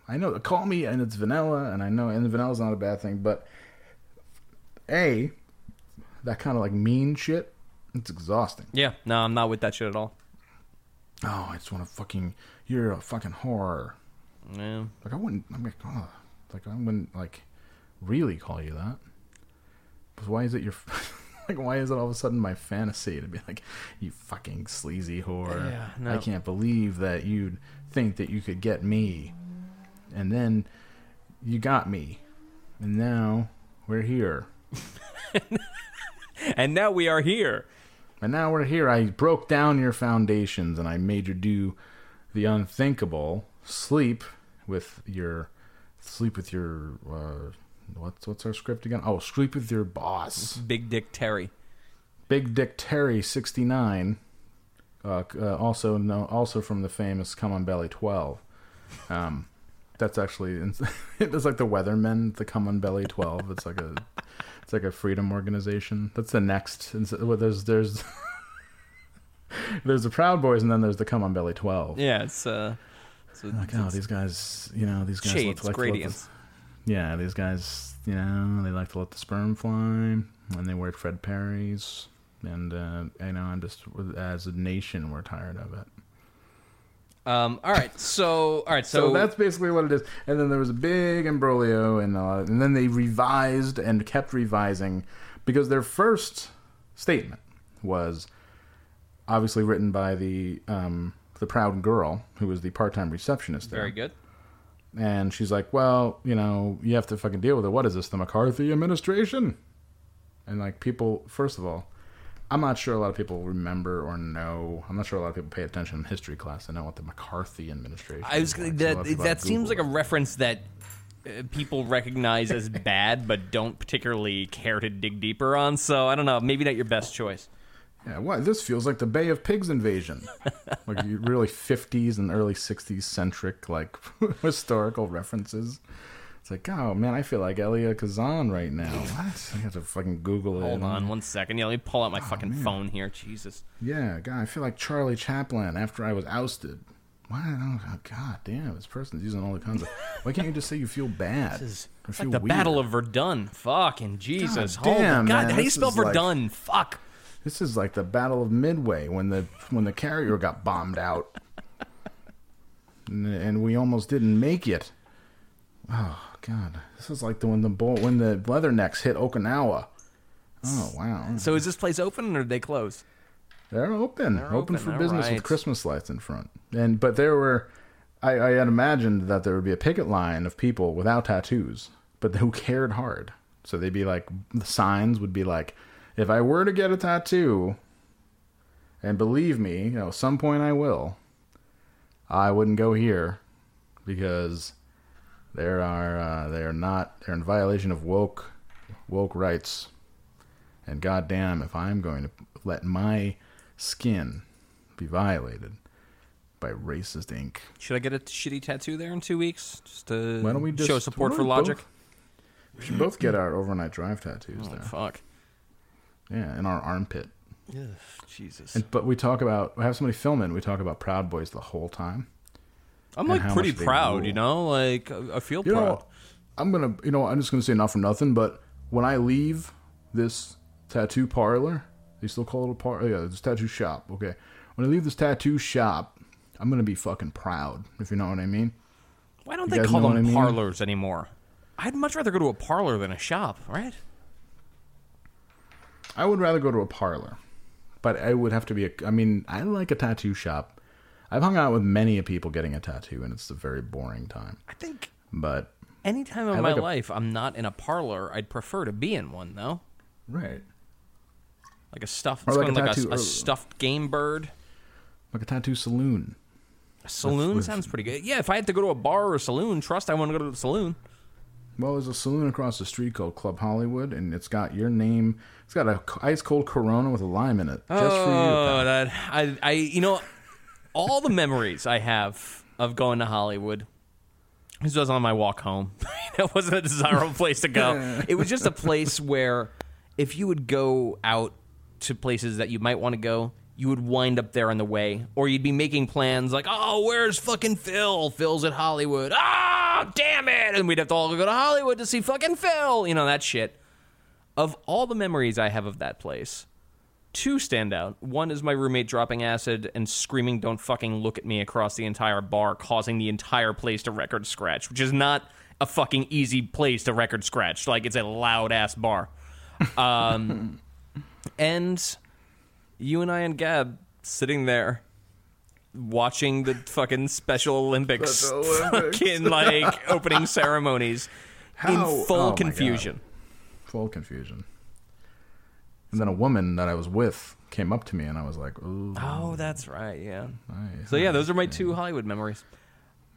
S1: I know. Call me, and it's vanilla, and I know, and vanilla's not a bad thing. But a, that kind of like mean shit, it's exhausting.
S3: Yeah, no, I'm not with that shit at all.
S1: Oh, I just want to fucking. You're a fucking whore.
S3: Yeah.
S1: Like I wouldn't. I'm like, oh, like I wouldn't like really call you that. But why is it your? [LAUGHS] like why is it all of a sudden my fantasy to be like, you fucking sleazy whore?
S3: Yeah, no.
S1: I can't believe that you'd think that you could get me, and then you got me, and now we're here. [LAUGHS]
S3: And now we are here.
S1: And now we're here. I broke down your foundations and I made you do the unthinkable. Sleep with your sleep with your uh, what's what's our script again? Oh, sleep with your boss.
S3: Big Dick Terry.
S1: Big Dick Terry sixty nine. Uh, uh, also no, also from the famous Come on Belly twelve. Um, that's actually [LAUGHS] it's like the Weathermen, the Come on Belly twelve. It's like a it's like a freedom organization. That's the next. Well, there's there's [LAUGHS] there's the Proud Boys, and then there's the Come on Belly twelve.
S3: Yeah, it's uh, it's,
S1: Like, oh, these guys, you know, these guys
S3: shades,
S1: like to let the- yeah, these guys, you know, they like to let the sperm fly, and they wear Fred Perry's, and uh, you know, I'm just as a nation, we're tired of it.
S3: Um, all right, so all right,
S1: So,
S3: so,
S1: that's basically what it is. And then there was a big imbroglio, and uh, and then they revised and kept revising because their first statement was obviously written by the um, the proud girl who was the part time receptionist there.
S3: very good.
S1: And she's like, "Well, you know, you have to fucking deal with it. What is this, the McCarthy administration?" And like people, first of all, I'm not sure a lot of people remember or know. I'm not sure a lot of people pay attention in history class and know what the McCarthy administration.
S3: I was
S1: is like. So
S3: that
S1: people
S3: that seems like a reference that uh, people recognize as [LAUGHS] bad, but don't particularly care to dig deeper on. So I don't know, maybe not your best choice.
S1: Yeah, what this feels like the Bay of Pigs invasion, [LAUGHS] like really 50s and early 60s centric like [LAUGHS] historical references. It's like, oh man, I feel like Elia Kazan right now. [LAUGHS] What? I have to fucking Google it.
S3: Hold on one second. Yeah, let me pull out my oh, fucking phone here. Jesus.
S1: Yeah, God, I feel like Charlie Chaplin after I was ousted. Why? Oh, God damn, this person's using all the kinds of. Why can't you just say you feel bad?
S3: This is like the
S1: weird?
S3: Battle of Verdun. Fucking Jesus.
S1: God damn,
S3: God,
S1: man,
S3: how do you spell
S1: is like-
S3: Verdun? Fuck.
S1: This is like the Battle of Midway when the when the carrier got bombed out, and, and we almost didn't make it. Oh God, this is like the when the bull, when the leathernecks hit Okinawa. Oh wow,
S3: So is this place open or did they close?
S1: they're open,
S3: They're
S1: open,
S3: open,
S1: for business
S3: right.
S1: with Christmas lights in front. And but there were, I, I had imagined that there would be a picket line of people without tattoos, but who [LAUGHS] cared hard. So they'd be like the signs would be like, if I were to get a tattoo, and believe me, you know, some point I will. I wouldn't go here because there are uh, they are not they're in violation of woke woke rights. And goddamn, if I'm going to let my skin be violated by racist ink,
S3: Should I get a shitty tattoo there in two weeks? Just to
S1: why don't we just
S3: show support for logic?
S1: both- we should both get our overnight drive tattoos
S3: Oh,
S1: there.
S3: fuck.
S1: Yeah, in our armpit.
S3: Jesus.
S1: And, but we talk about we have somebody filming. We talk about Proud Boys the whole time.
S3: I'm like pretty proud, you know? Like, I feel
S1: You
S3: proud.
S1: know, I'm gonna, you know, I'm just gonna say not for nothing, but when I leave this tattoo parlor, they still call it a par, yeah, this tattoo shop. Okay, when I leave this tattoo shop, I'm gonna be fucking proud, if you know what I mean.
S3: Why don't
S1: You
S3: they call them
S1: I mean?
S3: parlors anymore? I'd much rather go to a parlor than a shop, right?
S1: I would rather go to a parlor, but I would have to be. A, I mean, I like a tattoo shop. I've hung out with many a people getting a tattoo, and it's a very boring time.
S3: I think
S1: But
S3: any time in
S1: I
S3: my
S1: like
S3: life I'm not in a parlor, I'd prefer to be in one, though.
S1: right,
S3: Like a stuffed,
S1: Or like a
S3: like a,
S1: tattoo-
S3: a
S1: or-
S3: stuffed game bird.
S1: like a tattoo saloon.
S3: A saloon
S1: with-
S3: sounds pretty good. Yeah, if I had to go to a bar or a saloon, trust I want to go to the saloon.
S1: Well, there's a saloon across the street called Club Hollywood, and it's got your name. It's got a ice cold Corona with a lime in it, just for you.
S3: Oh, that I, I, you know, all the memories I have of going to Hollywood This was on my walk home. [LAUGHS] it wasn't a desirable place to go. [LAUGHS] It was just a place where if you would go out to places that you might want to go, you would wind up there on the way. Or you'd be making plans like, oh, where's fucking Phil? Phil's at Hollywood. Ah, damn it. And we'd have to all go to Hollywood to see fucking Phil. You know, that shit. Of all the memories I have of that place, two stand out. One is my roommate dropping acid and screaming, Don't fucking look at me across the entire bar, causing the entire place to record scratch, which is not a fucking easy place to record scratch. Like, it's a loud ass bar. Um, [LAUGHS] and you and I and Gab sitting there watching the fucking Special Olympics,
S1: Special Olympics.
S3: fucking like [LAUGHS] opening ceremonies
S1: How-
S3: in full
S1: oh
S3: confusion.
S1: Full confusion. And then a woman that I was with came up to me, and I was like, "Ooh,
S3: Oh, that's right. Yeah.
S1: nice."
S3: So yeah, those are my two Hollywood memories.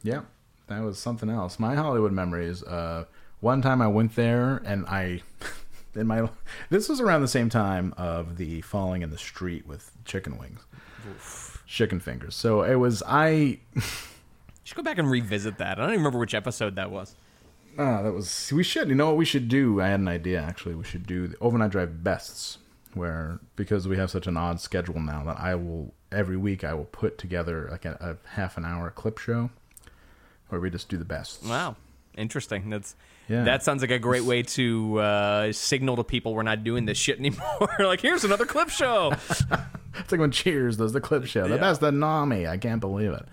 S1: Yeah, that was something else. My Hollywood memories. Uh, one time I went there, and I, [LAUGHS] in my, [LAUGHS] this was around the same time of the falling in the street with chicken wings, chicken fingers. So it was I.
S3: You should go back and revisit that. I don't even remember which episode that was.
S1: Ah, that was. We should. You know what we should do? I had an idea actually. We should do the overnight drive bests, where because we have such an odd schedule now that I will every week I will put together like a, a half an hour clip show, where we just do the best.
S3: Wow, interesting. That's
S1: Yeah.
S3: that sounds like a great way to uh, signal to people we're not doing this shit anymore. [LAUGHS] like, here's another clip show. [LAUGHS]
S1: It's like when Cheers does the clip show. That's the
S3: Yeah.
S1: Nami. I can't believe it.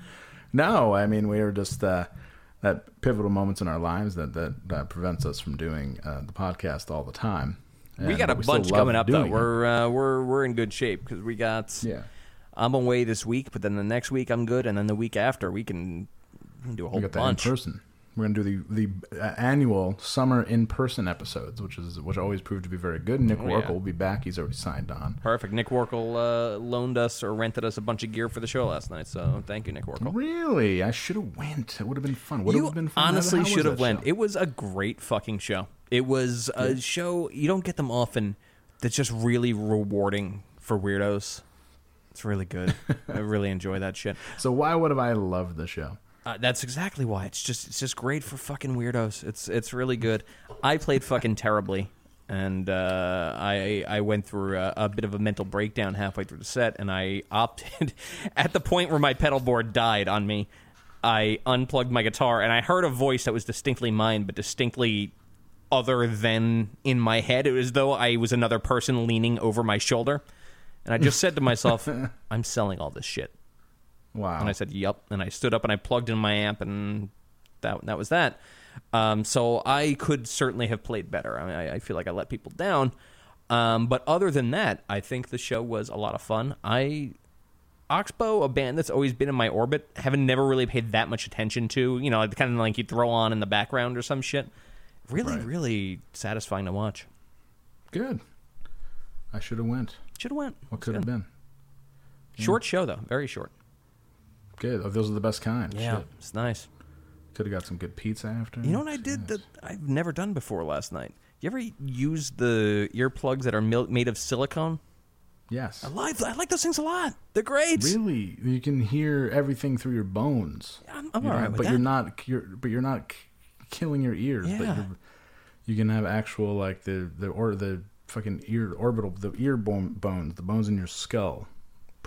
S1: No, I mean we are just uh, that pivotal moments in our lives that that, that prevents us from doing uh, the podcast all the time.
S3: we got a
S1: still
S3: bunch coming up though.
S1: it.
S3: We're uh, we're we're in good shape because we got.
S1: yeah.
S3: I'm away this week, but then the next week I'm good, and then the week after we can, do a whole
S1: We got that in
S3: bunch.
S1: person. We're gonna do the the uh, annual summer in person episodes, which is which always proved to be very good. Nick
S3: Oh,
S1: Workle
S3: yeah.
S1: will be back. He's already signed on.
S3: Perfect. Nick Workle uh, loaned us or rented us a bunch of gear for the show last night, so thank you, Nick Workle.
S1: Really, I should have went. It would have been fun. Would have been fun.
S3: honestly should have went.
S1: show?
S3: It was a great fucking show. It was a show you don't get them often. That's just really rewarding for weirdos. It's really good. [LAUGHS] I really enjoy that shit.
S1: So why would have I loved the show?
S3: Uh, that's exactly why. It's just it's just great for fucking weirdos. It's it's really good. I played fucking terribly, and uh, I I went through a, a bit of a mental breakdown halfway through the set, and I opted [LAUGHS] at the point where my pedal board died on me. I unplugged my guitar, and I heard a voice that was distinctly mine, but distinctly other than in my head. It was as though I was another person leaning over my shoulder. And I just said to myself, [LAUGHS] I'm selling all this shit.
S1: Wow.
S3: And I said, "Yep." And I stood up and I plugged in my amp, and that that was that. Um, so I could certainly have played better. I, mean, I, I feel like I let people down. Um, but other than that, I think the show was a lot of fun. I Oxbow, a band that's always been in my orbit, haven't never really paid that much attention to. You know, kind of like you throw on in the background or some shit. Really,
S1: Right.
S3: really satisfying to watch.
S1: Good. I should have went.
S3: Should have went.
S1: What could have been?
S3: Short show though, very short.
S1: Good. Oh, those are the best kind.
S3: Yeah,
S1: Shit.
S3: it's nice.
S1: Could have got some good pizza after.
S3: You know what I did that I've never done before last night? You ever use the earplugs that are mil- made of silicone?
S1: Yes.
S3: I like I like those things a lot. They're great.
S1: Really, you can hear everything through your bones.
S3: I'm, I'm
S1: You
S3: all right with
S1: but
S3: that.
S1: you're not. You're, but you're not k- killing your ears. But
S3: Yeah.
S1: you're, you can have actual like the the or the fucking ear orbital the ear bone, bones the bones in your skull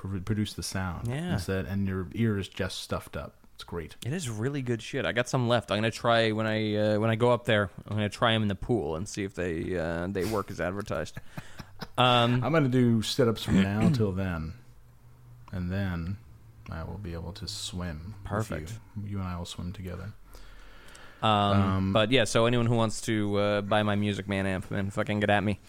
S1: pr- produce the sound.
S3: Yeah.
S1: Instead, and your ear is just stuffed up. It's great.
S3: It is really good shit. I got some left. I'm gonna try when I uh, when I go up there. I'm gonna try them in the pool and see if they uh, they work as advertised. [LAUGHS] Um,
S1: I'm gonna do sit ups from now till then, and then I will be able to swim.
S3: Perfect.
S1: You. You and I will swim together.
S3: um,
S1: Um,
S3: but yeah, so anyone who wants to uh, buy my Music Man amp, man, fucking get at me.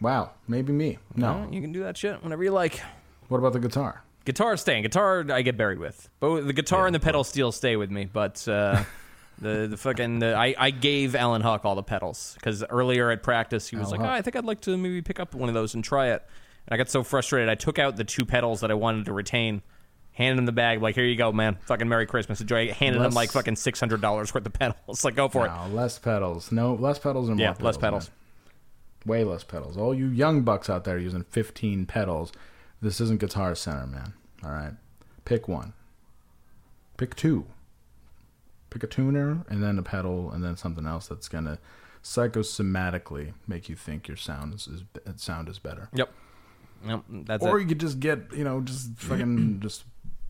S1: Wow, maybe me. No.
S3: You can do that shit whenever you like.
S1: What about the guitar?
S3: Guitar staying. Guitar I get buried with. Both the guitar
S1: Yeah,
S3: and the pedal steel stay with me, but uh, [LAUGHS] the the fucking the, I I gave Alan Huck all the pedals because earlier at practice he was
S1: Al
S3: like, oh, I think I'd like to maybe pick up one of those and try it. And I got so frustrated, I took out the two pedals that I wanted to retain, handed him the bag, like, here you go, man. Fucking Merry Christmas. Enjoy. Handed him like fucking six hundred dollars worth of pedals. [LAUGHS] like, go for it.
S1: No, less pedals. No, less pedals and more
S3: Yeah,
S1: pedals.
S3: less pedals.
S1: man. Way less pedals. All you young bucks out there using 15 pedals, this isn't Guitar Center, man. All right. Pick one. Pick two. Pick a tuner and then a pedal and then something else that's gonna psychosomatically make you think your sound is, is sound is better.
S3: Yep. Yep. That's
S1: Or
S3: it.
S1: you could just get you know just [CLEARS THROAT] fucking just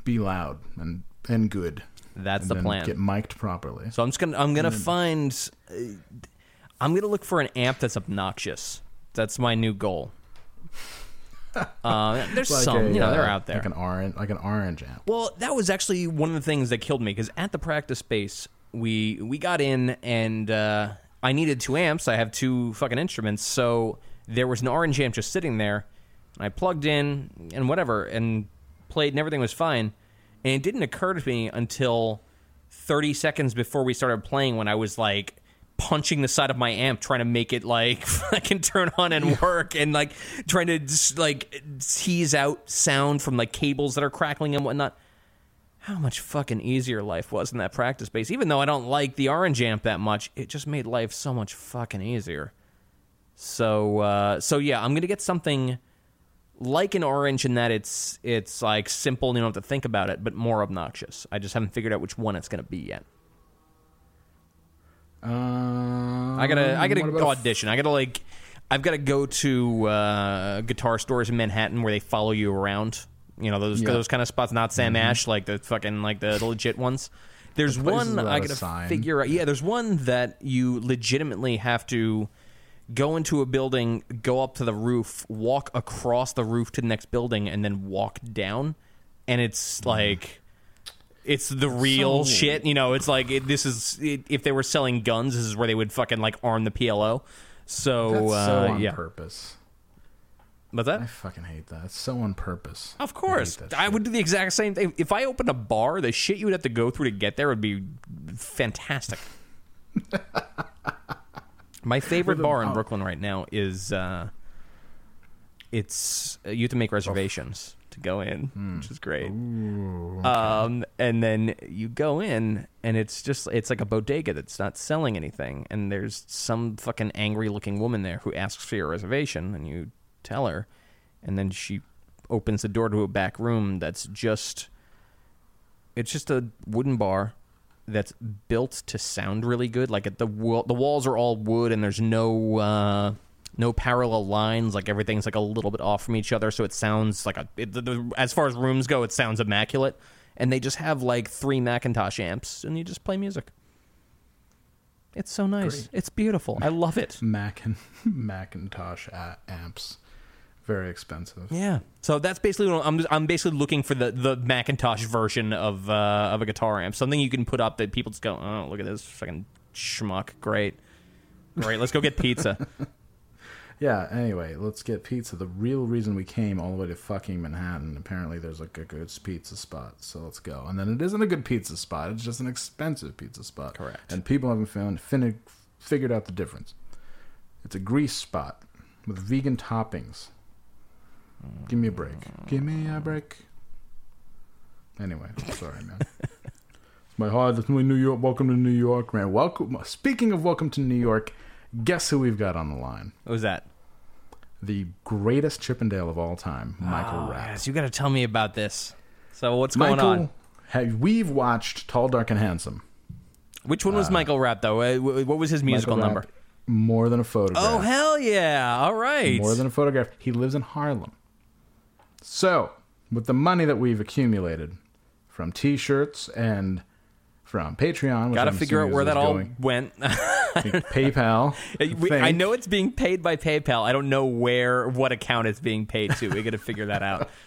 S1: be loud and and good.
S3: That's
S1: and
S3: the plan.
S1: Get mic'd properly.
S3: So I'm just gonna I'm gonna find uh, I'm gonna look for an amp that's obnoxious. That's my new goal. Uh, there's [LAUGHS]
S1: Like
S3: some,
S1: a,
S3: you know, they're
S1: uh,
S3: out there.
S1: like an orange, like an orange amp.
S3: Well, that was actually one of the things that killed me because at the practice space, we we got in and uh, I needed two amps. I have two fucking instruments, so there was an orange amp just sitting there. And I plugged in and whatever and played, and everything was fine. And it didn't occur to me until 30 seconds before we started playing when I was like punching the side of my amp trying to make it like [LAUGHS] fucking turn on and work and like trying to just like tease out sound from like cables that are crackling and whatnot. How much fucking easier life was in that practice space. Even though i don't like the orange amp that much it just made life so much fucking easier. So uh so yeah i'm gonna get something like an orange in that it's it's like simple and you don't have to think about it but more obnoxious. I just haven't figured out which one it's gonna be yet
S1: Um,
S3: I gotta, I gotta
S1: what about a f-
S3: audition. I gotta like, I've got to go to uh, guitar stores in Manhattan where they follow you around. You know those
S1: Yeah. Mm-hmm.
S3: those kind of spots, not Sam Ash, like the fucking like the, the legit ones. There's
S1: The
S3: one I gotta
S1: sign.
S3: figure out. Yeah, there's one that you legitimately have to go into a building, go up to the roof, walk across the roof to the next building, and then walk down. And it's
S1: Mm.
S3: like it's the real
S1: So-
S3: shit. You know, it's like it, this is it, if they were selling guns, this is where they would fucking like arm the PLO. So,
S1: That's
S3: uh,
S1: so on
S3: yeah,
S1: purpose.
S3: but that I
S1: fucking hate that. It's so on purpose.
S3: of course
S1: I,
S3: I, would do the exact same thing. If I opened a bar, the shit you would have to go through to get there would be fantastic. [LAUGHS] My favorite bar in. Brooklyn right now is uh, it's uh, you have to make reservations to go in,
S1: Hmm.
S3: which is great. Um, and then you go in, and it's just it's like a bodega that's not selling anything, and there's some fucking angry looking woman there who asks for your reservation, and you tell her, and then she opens the door to a back room that's just it's just a wooden bar that's built to sound really good. Like at the wall, the walls are all wood, and there's no uh, no parallel lines. Like everything's like a little bit off from each other, so it sounds like a. It, the, the, as far as rooms go, it sounds immaculate. And they just have like three McIntosh amps, and you just play music. It's so nice.
S1: Great.
S3: It's beautiful. I love it.
S1: Mac and [LAUGHS] McIntosh amps, very expensive.
S3: Yeah. So that's basically what I'm. I'm basically looking for the, the McIntosh version of uh, of a guitar amp, something you can put up that people just go, oh, look at this fucking schmuck. Great, great. Let's go get pizza. [LAUGHS]
S1: Yeah. Anyway, let's get pizza. The real reason we came all the way to fucking Manhattan. Apparently, there's like a good pizza spot. So let's go. And then it isn't a good pizza spot. It's just an expensive pizza spot.
S3: Correct.
S1: And people haven't found fin- figured out the difference. It's a grease spot with vegan toppings. Give me a break. Give me a break. Anyway, sorry, man. [LAUGHS] It's my heart. It's my New York. Welcome to New York, man. Welcome. Speaking of welcome to New York, guess who we've got on the line?
S3: Was that?
S1: the greatest Chippendale of all time, Michael
S3: Oh,
S1: Rapp.
S3: yes, you got to tell me about this. So what's going on?
S1: Have, we've watched Tall, Dark, and Handsome.
S3: Which one was Michael Rapp though? Uh, What was his musical
S1: Michael
S3: number?
S1: More than a photograph.
S3: Oh hell yeah! All right.
S1: More than a photograph. He lives in Harlem. So, with the money that we've accumulated from T-shirts and from Patreon,
S3: Got to figure out where that all
S1: going,
S3: went. [LAUGHS]
S1: PayPal. [LAUGHS] I,
S3: We- I know it's being paid by PayPal. I don't know where, what account it's being paid to. We got to figure that out. [LAUGHS]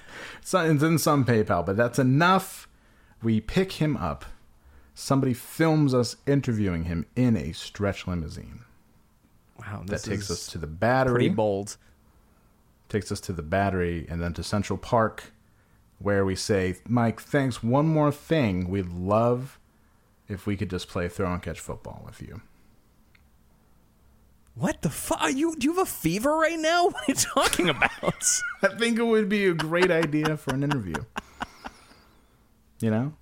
S1: So- it's in some PayPal, but that's enough. We pick him up. Somebody films us interviewing him in a stretch limousine.
S3: Wow,
S1: That takes us to the battery.
S3: pretty bold.
S1: takes us to the battery and then to Central Park, where we say, Mike, thanks. One more thing. We'd love if we could just play throw and catch football with you.
S3: What the fuck? Are you? Do you have a fever right now? [LAUGHS] What are you talking about? [LAUGHS]
S1: I think it would be a great idea for an interview. You know?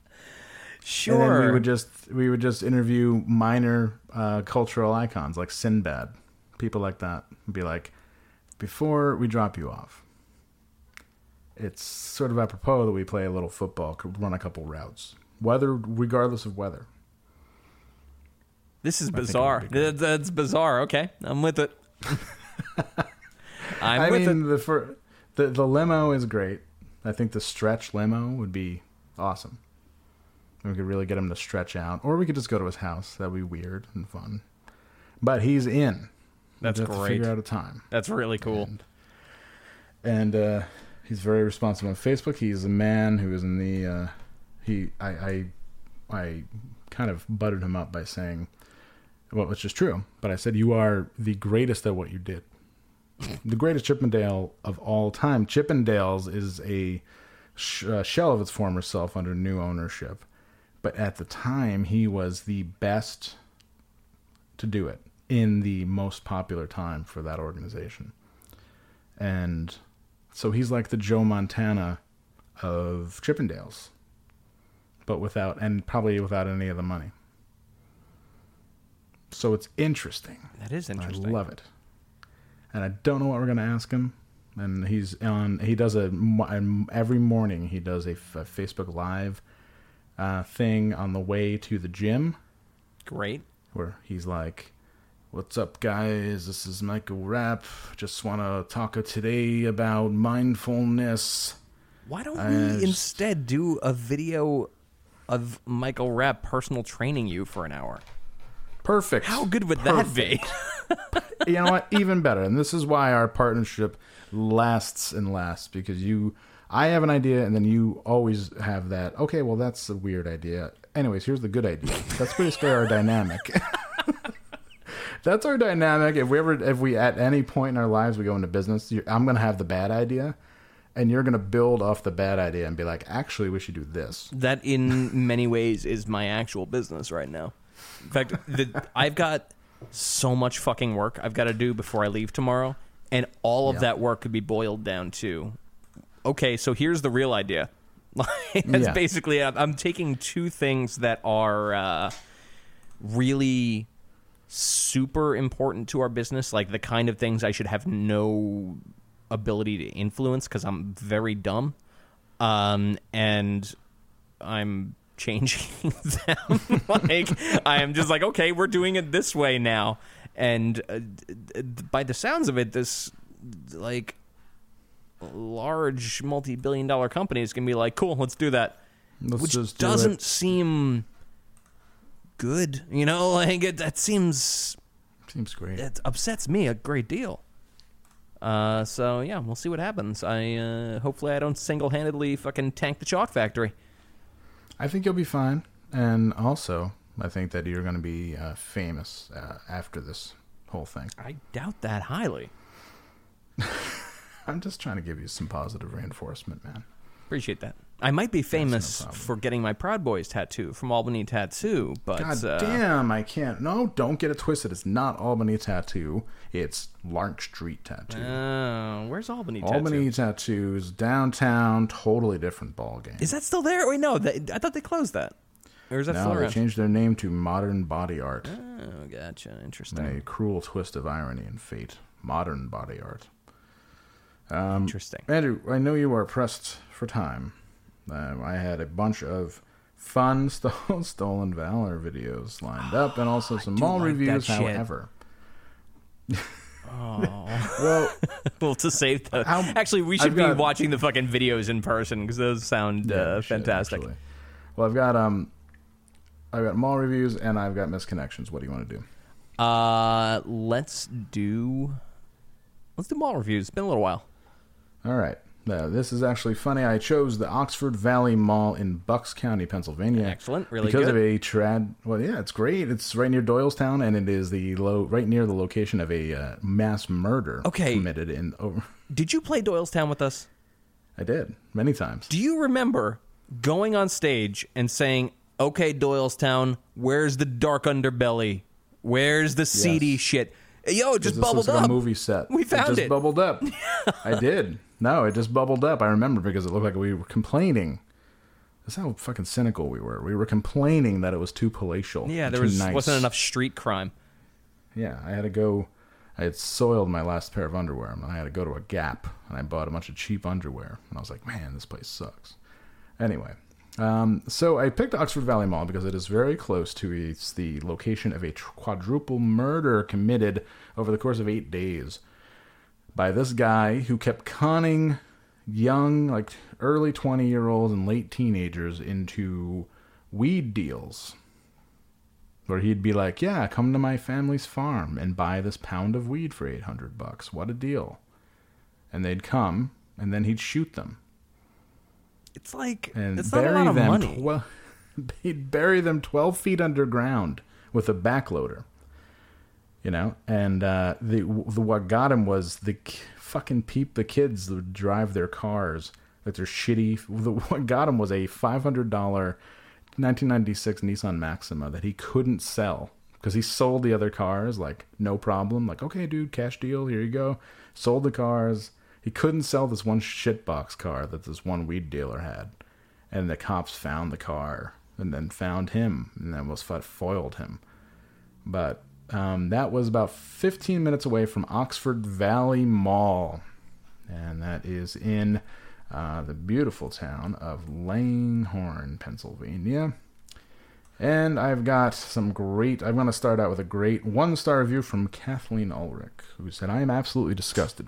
S3: sure.
S1: And then we would just we would just interview minor uh, cultural icons like Sinbad, people like that. Be like, before we drop you off, it's sort of apropos that we play a little football, could run a couple routes, weather regardless of weather.
S3: This is bizarre. That- That's bizarre. Okay, I'm with it. [LAUGHS] I'm
S1: I
S3: with
S1: mean,
S3: it.
S1: the, fir- the the limo is great. I think the stretch limo would be awesome. We could really get him to stretch out, or we could just go to his house. That'd be weird and fun. But he's in.
S3: That's
S1: We have to
S3: great.
S1: figure out a time.
S3: That's really cool.
S1: and uh, he's very responsive on Facebook. He's a man who is in the uh, he I, I I kind of buttered him up by saying, well, which is true, but I said you are the greatest at what you did, the greatest Chippendale of all time. Chippendales is a sh- uh, shell of its former self under new ownership, but at the time he was the best to do it in the most popular time for that organization and so he's like the Joe Montana of Chippendales, but without and probably without any of the money. So it's interesting.
S3: That is interesting.
S1: I love it, and I don't know what we're gonna ask him. And he's on. He does a every morning. He does a Facebook Live uh, thing on the way to the gym
S3: Great.
S1: where he's like, "What's up, guys? This is Michael Rapp. Just want to talk today about mindfulness."
S3: Why don't we instead do a video of Michael Rapp personal training you for an hour?
S1: Perfect.
S3: How good would that be? [LAUGHS]
S1: you know what? Even better. And this is why our partnership lasts and lasts because you, I have an idea, and then you always have that. Okay, well, that's a weird idea. Anyways, here's the good idea. That's basically our dynamic. [LAUGHS] that's our dynamic. If we ever, if we at any point in our lives we go into business, I'm gonna have the bad idea, and you're gonna build off the bad idea and be like, actually, we should do this.
S3: that in many ways is my actual business right now. In fact, the, I've got so much fucking work I've got to do before I leave tomorrow, and all of
S1: Yeah.
S3: that work could be boiled down to, okay, so here's the real idea. [LAUGHS] Like, That's
S1: Yeah.
S3: basically I'm, I'm taking two things that are uh, really super important to our business, like the kind of things I should have no ability to influence because I'm very dumb, um, and I'm changing [LAUGHS] them. like I am just like, okay, we're doing it this way now, and uh, d- d- by the sounds of it, this like large multi-billion-dollar company is gonna be like, cool, let's do that,
S1: Let's
S3: which
S1: do
S3: doesn't
S1: it.
S3: seem good. You know, [LAUGHS] like it, that seems
S1: Seems great.
S3: it upsets me a great deal. Uh, so yeah, we'll see what happens. I uh, hopefully I don't single-handedly fucking tank the chalk factory.
S1: I think you'll be fine. And also, I think that you're going to be uh, famous uh, after this whole thing.
S3: I doubt that highly. [LAUGHS]
S1: I'm just trying to give you some positive reinforcement, man.
S3: Appreciate that. I might be famous
S1: problem.
S3: for getting my Proud Boys tattoo from Albany Tattoo, but
S1: God
S3: uh,
S1: damn, I can't. No, don't get it twisted. It's not Albany Tattoo. It's Lark Street Tattoo.
S3: uh, where's Albany Tattoo?
S1: Albany Tattoos, downtown, totally different ball game.
S3: Is that still there? Wait, no. That, I thought they closed that. Or is that
S1: now
S3: still
S1: they
S3: around?
S1: changed their name to Modern Body Art.
S3: Oh, gotcha. Interesting.
S1: A cruel twist of irony and fate. Modern Body Art.
S3: Interesting.
S1: Andrew, I know you are pressed for time. Um, I had a bunch of fun [LAUGHS] sto- stolen valor videos lined up, and also some mall
S3: like
S1: reviews. However,
S3: Oh.
S1: well, [LAUGHS]
S3: well, to save the.
S1: How-
S3: actually, we should
S1: I've
S3: be
S1: got-
S3: watching the fucking videos in person because those sound
S1: yeah,
S3: uh,
S1: should,
S3: fantastic.
S1: actually. Well, I've got um, I've got mall reviews, and I've got misconnections. What do you want to do?
S3: Uh, let's do. Let's do mall reviews. It's been a little while.
S1: All right. Now, this is actually funny. I chose the Oxford Valley Mall in Bucks County, Pennsylvania.
S3: Excellent. Really
S1: because
S3: good.
S1: of a trad. Well, yeah, it's great. It's right near Doylestown, and it is the low, right near the location of a uh, mass murder
S3: Okay.
S1: committed in. Over, [LAUGHS]
S3: Did you play Doylestown with us?
S1: I did many times.
S3: Do you remember going on stage and saying, "Okay, Doylestown, where's the dark underbelly? Where's the seedy
S1: Yes.
S3: shit?" Yo, it just bubbled
S1: like
S3: up.
S1: a movie set.
S3: We found
S1: it. Just
S3: it.
S1: bubbled up. [LAUGHS] I did. No, it just bubbled up. I remember because it looked like we were complaining. That's how fucking cynical we were. We were complaining that it was too palatial.
S3: Yeah, there was
S1: nice.
S3: wasn't enough street crime.
S1: Yeah, I had to go. I had soiled my last pair of underwear, and I had to go to a Gap, and I bought a bunch of cheap underwear, and I was like, "Man, this place sucks." Anyway, Um, so I picked Oxford Valley Mall because it is very close to it's the location of a quadruple murder committed over the course of eight days by this guy who kept conning young, like early 20 year olds and late teenagers into weed deals. Where he'd be like, "Yeah, come to my family's farm and buy this pound of weed for 800 bucks. What a deal." And they'd come and then he'd shoot them
S3: It's like
S1: and
S3: it's not a lot of money.
S1: Well, [LAUGHS] he'd bury them twelve feet underground with a backloader. You know, and uh, the the what got him was the k- fucking peep the kids that would drive their cars like they're shitty. The, [LAUGHS] what got him was a five hundred dollar 1996 Nissan Maxima that he couldn't sell because he sold the other cars like no problem. Like okay, dude, cash deal, here you go. Sold the cars. He couldn't sell this one shitbox car that this one weed dealer had, and the cops found the car and then found him and then was foiled him. But um, that was about 15 minutes away from Oxford Valley Mall, and that is in uh, the beautiful town of Langhorne, Pennsylvania. And I've got some great. I'm going to start out with a great one star review from Kathleen Ulrich, who said, I am absolutely disgusted.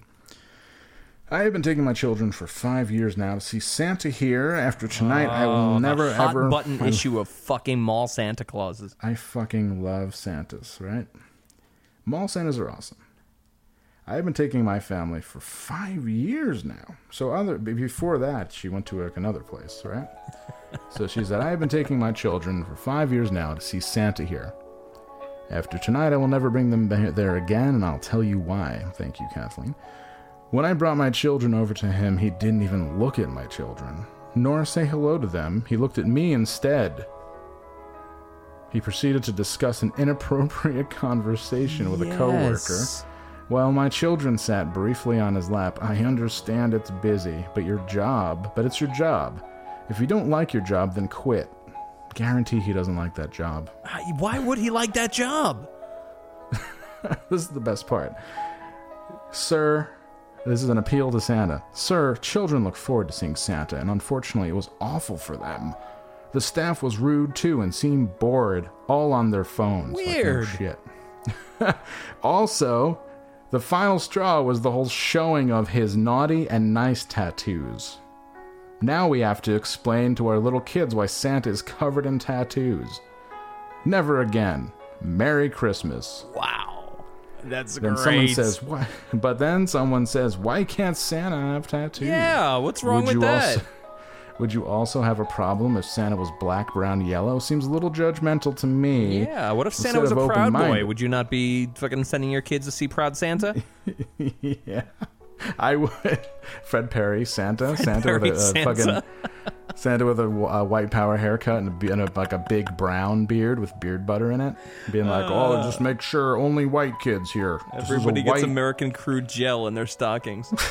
S1: I have been taking my children for five years now to see Santa here. After tonight, I will
S3: Oh,
S1: never
S3: hot
S1: ever.
S3: button
S1: I-
S3: issue of fucking mall Santa Clauses.
S1: I fucking love Santas, right? Mall Santas are awesome. I've been taking my family for five years now. So other before that, she went to like another place, right? [LAUGHS] so she said, "I have been taking my children for five years now to see Santa here. After tonight, I will never bring them there again, and I'll tell you why. Thank you, Kathleen. When I brought my children over to him, he didn't even look at my children, nor say hello to them. He looked at me instead." He proceeded to discuss an inappropriate [LAUGHS] conversation with a coworker. While my children sat briefly on his lap, I understand it's busy, but your job, but it's your job. If you don't like your job, then quit. Guarantee he doesn't like that job.
S3: Why would he like that job? [LAUGHS]
S1: This is the best part. Sir, this is an appeal to Santa. Sir, children look forward to seeing Santa, and unfortunately, it was awful for them. The staff was rude too and seemed bored, all on their phones. Like, no
S3: Weird.
S1: shit. [LAUGHS] also, the final straw was the whole showing of his naughty and nice tattoos. Now we have to explain to our little kids why Santa is covered in tattoos. Never again. Merry Christmas.
S3: Wow, that's
S1: Then
S3: great.
S1: someone says, "Why?" [LAUGHS] But then someone says, "Why can't Santa have tattoos?"
S3: "Yeah, what's wrong with
S1: you
S3: that?"
S1: Also, [LAUGHS] would you also have a problem if Santa was black, brown, yellow? Seems a little judgmental to me.
S3: Yeah, what if Santa
S1: Instead
S3: was a proud boy? Would you not be fucking sending your kids to see Proud Santa? [LAUGHS]
S1: yeah, [LAUGHS] I would. Fred Perry, Santa, Santa
S3: Perry,
S1: with a, a
S3: Santa.
S1: fucking Santa with a, a white power haircut and, a, and a, like a big brown beard with beard butter in it, being like, "Oh, just make sure only white kids here." This is a
S3: Uh. Everybody gets
S1: white
S3: American Crew gel in their stockings. [LAUGHS]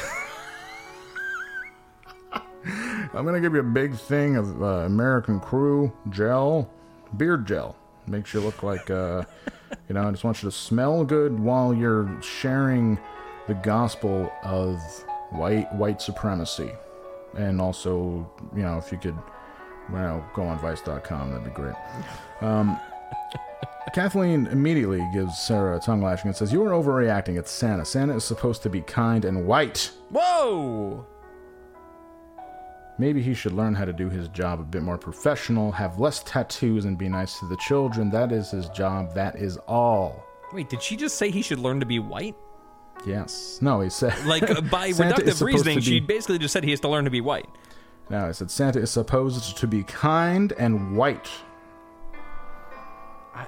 S1: I'm gonna give you a big thing of uh, American Crew gel, beard gel. Makes you look like, uh, [LAUGHS] you know. I just want you to smell good while you're sharing the gospel of white white supremacy, and also, you know, if you could, well, go on Vice.com, that'd be great. Um, [LAUGHS] Kathleen immediately gives Sarah a tongue lashing and says, "You are overreacting. It's Santa. Santa is supposed to be kind and white."
S3: Whoa!
S1: Maybe he should learn how to do his job a bit more professional, have less tattoos, and be nice to the children. That is his job. That is all.
S3: Wait, did she just say he should learn to be white?
S1: Yes. No, he said. [LAUGHS]
S3: Like uh, by [LAUGHS] reductive reasoning,
S1: to
S3: she basically just said he has to learn to be white.
S1: No, I said Santa is supposed to be kind and white.
S3: I,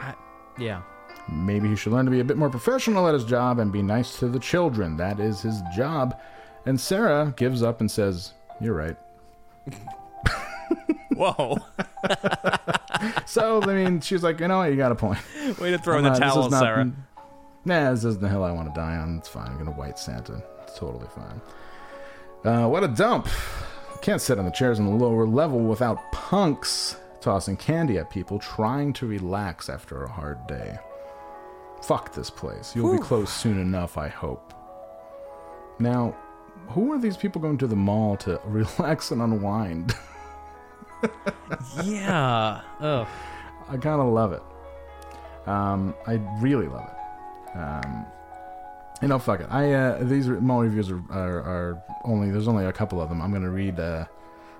S3: I, yeah.
S1: Maybe he should learn to be a bit more professional at his job and be nice to the children. That is his job. And Sarah gives up and says, You're right. [LAUGHS]
S3: Whoa!
S1: So, I mean, she's like, You know what? You got a point.
S3: Way to throw in the
S1: not-
S3: towel,
S1: not-
S3: Sarah.
S1: Nah, this isn't the hill I want to die on. It's fine. I'm gonna white Santa. It's totally fine. Uh, what a dump! Can't sit on the chairs on the lower level without punks tossing candy at people trying to relax after a hard day. Fuck this place. You'll be closed soon enough, I hope. Now, who are these people going to the mall to [LAUGHS] relax and unwind? [LAUGHS]
S3: yeah. Oh.
S1: I kind of love it. Um, I really love it. Um, you know, fuck it. I uh, these are, mall reviews are, are, are only there's only a couple of them. I'm gonna read. Uh,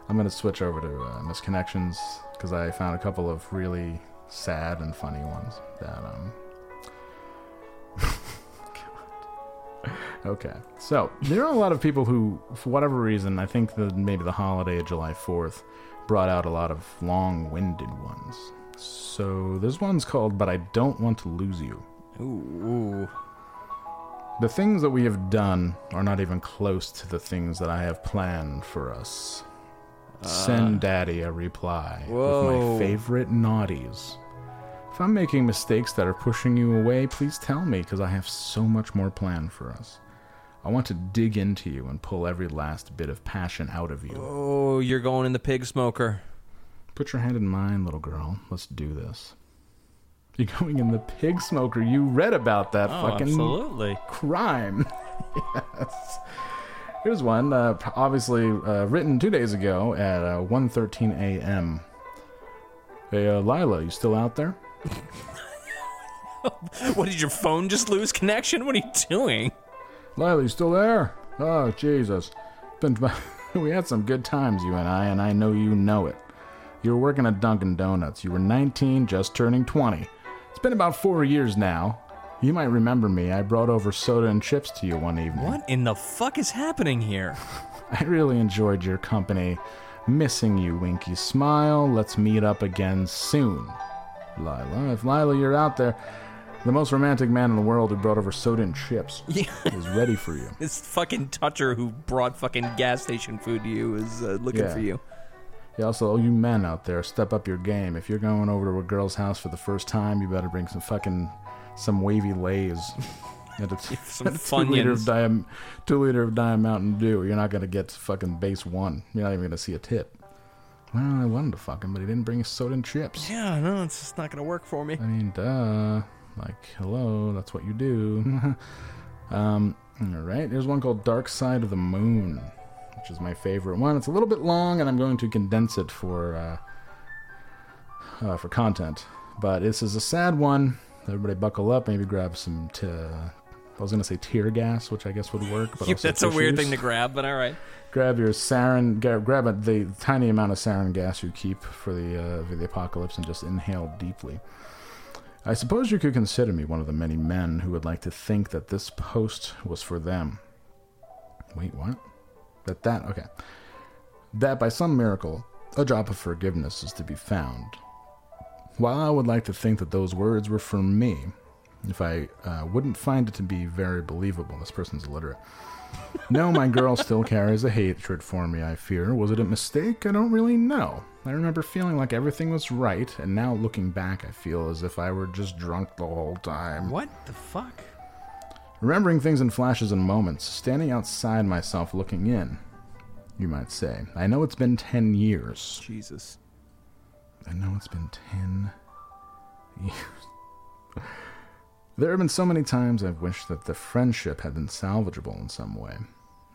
S1: I'm gonna switch over to uh, Misconnections because I found a couple of really sad and funny ones that um. [LAUGHS] Okay, so there are a lot of people who, for whatever reason, I think that maybe the holiday of July 4th brought out a lot of long-winded ones. So this one's called "But I Don't Want to Lose You."
S3: Ooh.
S1: The things that we have done are not even close to the things that I have planned for us. Send ah. daddy a reply with my favorite naughties. If I'm making mistakes that are pushing you away, please tell me because I have so much more planned for us. I want to dig into you and pull every last bit of passion out of you.
S3: Oh, you're going in the pig smoker.
S1: Put your hand in mine, little girl. Let's do this. You're going in the pig smoker. You read about that
S3: Oh,
S1: fucking
S3: absolutely.
S1: crime. [LAUGHS] yes. Here's one, uh, obviously uh, written two days ago at uh, 1.13 a.m. Hey, uh, Lila, you still out there? [LAUGHS]
S3: What did your phone just lose connection? What are you doing?
S1: Lila, you still there? Oh, Jesus. Been, [LAUGHS] we had some good times, you and I, and I know you know it. You were working at Dunkin' Donuts. You were 19, just turning 20. It's been about four years now. You might remember me. I brought over soda and chips to you one evening.
S3: What in the fuck is happening here? [LAUGHS]
S1: I really enjoyed your company. Missing you, Winky Smile. Let's meet up again soon. Lila, if Lila, you're out there, the most romantic man in the world who brought over soda and chips [LAUGHS]
S3: Yeah.
S1: is ready for you. [LAUGHS]
S3: This fucking toucher who brought fucking gas station food to you is uh, looking
S1: Yeah.
S3: for you.
S1: Yeah, also, all you men out there, step up your game. If you're going over to a girl's house for the first time, you better bring some fucking some wavy Lay's. [LAUGHS] And a, [LAUGHS]
S3: Some
S1: a two liter of. Diet, two liter of Diet Mountain Dew. You're not gonna get fucking base one. You're not even gonna see a tip. Well, I wanted to fuck him, but he didn't bring us soda and chips.
S3: Yeah, no, it's just not gonna work for me.
S1: I mean, duh. Like, hello, that's what you do. [LAUGHS] um, all right. There's one called Dark Side of the Moon, which is my favorite one. It's a little bit long, and I'm going to condense it for uh, uh, for content. But this is a sad one. Everybody, buckle up. Maybe grab some. T- I was going to say tear gas, which I guess would work. But [LAUGHS]
S3: That's a weird thing to grab, but all right.
S1: grab your sarin, grab, grab a, the tiny amount of sarin gas you keep for the uh, for the apocalypse, and just inhale deeply. I suppose you could consider me one of the many men who would like to think that this post was for them. Wait, what? That that okay. That by some miracle, a drop of forgiveness is to be found. While I would like to think that those words were for me, if I uh, wouldn't find it to be very believable, this person's illiterate. No, my girl still carries a hatred for me, I fear. Was it a mistake? I don't really know. I remember feeling like everything was right, and now looking back, I feel as if I were just drunk the whole time.
S3: What the fuck?
S1: Remembering things in flashes and moments, standing outside myself looking in, you might say. I know it's been ten years.
S3: Jesus.
S1: I know it's been 10 years. there have been so many times I've wished that the friendship had been salvageable in some way.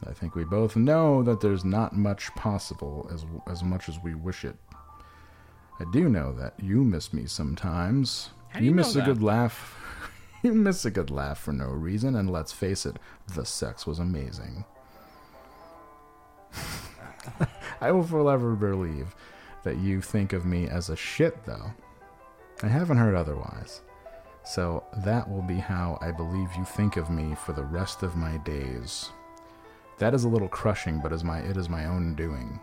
S1: I think we both know that there's not much possible as, as much as we wish it. I do know that you miss me sometimes.
S3: You know
S1: miss a good laugh. You miss a good laugh for no reason, and let's face it, the sex was amazing. [LAUGHS] I will forever believe that you think of me as a shit, though. I haven't heard otherwise. So that will be how I believe you think of me for the rest of my days. That is a little crushing, but is my it is my own doing.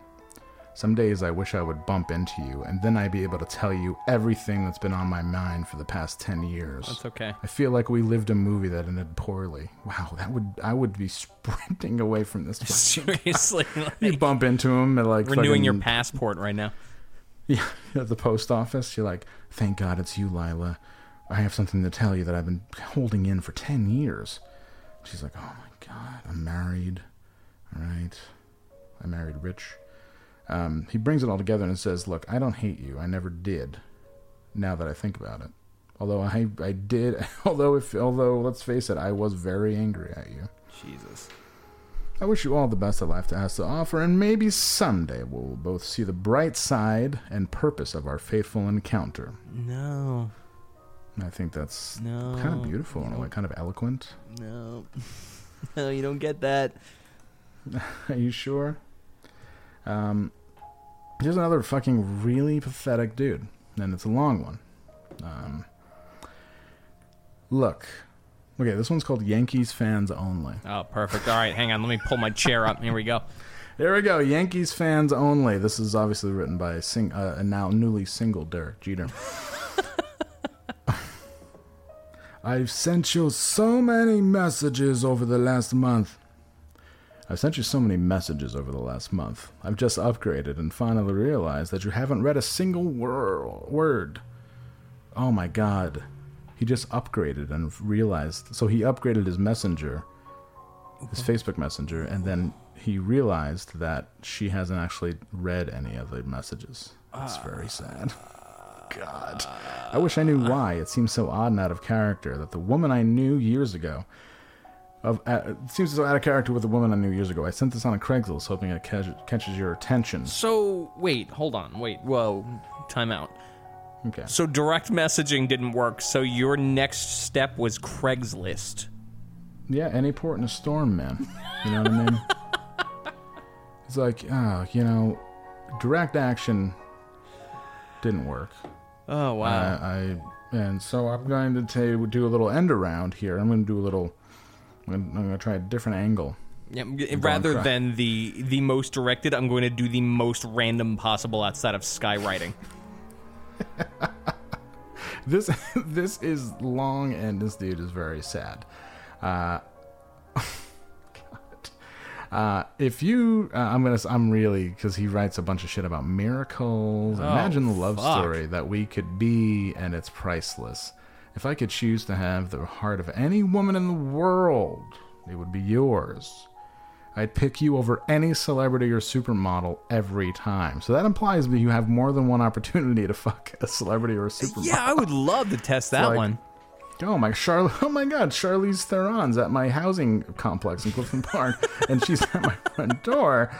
S1: Some days I wish I would bump into you, and then I'd be able to tell you everything that's been on my mind for the past ten years.
S3: That's okay.
S1: I feel like we lived a movie that ended poorly. Wow, that would I would be [LAUGHS] sprinting away from this. [LAUGHS] fucking-
S3: Seriously, [LAUGHS]
S1: you bump into him and like
S3: renewing your passport right now.
S1: yeah, at the post office. You're like, thank God it's you, Lila. I have something to tell you that I've been holding in for 10 years. She's like, oh my God, I'm married. All right. I married Rich. Um, he brings it all together and says, look, I don't hate you. I never did. Now that I think about it. Although I, I did, [LAUGHS] although if, although let's face it, I was very angry at you.
S3: Jesus.
S1: I wish you all the best that life has to offer, and maybe someday we'll both see the bright side and purpose of our fateful encounter.
S3: No,
S1: I think that's
S3: No,
S1: kind of beautiful in a way, kind of eloquent.
S3: no, [LAUGHS] no. You don't get that. [LAUGHS]
S1: Are you sure? Um, here's another fucking really pathetic dude, and it's a long one. Um, look, okay, this one's called Yankees fans only.
S3: Oh, perfect. All right, hang on. Let me pull my chair up. Here we go.
S1: Here we go, Yankees fans only. This is obviously written by a, sing- uh, a now newly single Derek Jeter. [LAUGHS] I've sent you so many messages over the last month. I've sent you so many messages over the last month. I've just upgraded and finally realized that you haven't read a single wor- word. Oh my god. He just upgraded and realized. So he upgraded his messenger, his Facebook messenger, and then he realized that she hasn't actually read any of the messages. It's ah. very sad. [LAUGHS] God. I wish I knew why. It seems so odd and out of character that the woman I knew years ago. Of, uh, seems so out of character with a woman I knew years ago. I sent this on a Craigslist hoping it catch, catches your attention.
S3: So wait, hold on, wait, whoa, time out.
S1: Okay.
S3: So direct messaging didn't work. So your next step was Craigslist.
S1: Yeah, any port in a storm, man. You know what I mean? [LAUGHS] It's like, oh, you know, direct action didn't work.
S3: Oh wow.
S1: I, I and so I'm going to do a little end around here. I'm going to do a little. I'm going to try a different angle.
S3: yeah, rather
S1: cry.
S3: than the the most directed, I'm going to do the most random possible outside of skywriting. [LAUGHS]
S1: This [LAUGHS] this is long, and this dude is very sad. Uh, [LAUGHS] Uh, if you, uh, I'm gonna, I'm really because he writes a bunch of shit about miracles. Imagine the love
S3: fuck.
S1: story that we could be, and it's priceless. If I could choose to have the heart of any woman in the world, it would be yours. I'd pick you over any celebrity or supermodel every time. So that implies that you have more than one opportunity to fuck a celebrity or a supermodel.
S3: Yeah, I would love to test that
S1: like-
S3: one.
S1: Oh my [LAUGHS] Oh my God, Charlize Theron's at my housing complex in Clifton Park, and she's at my front door,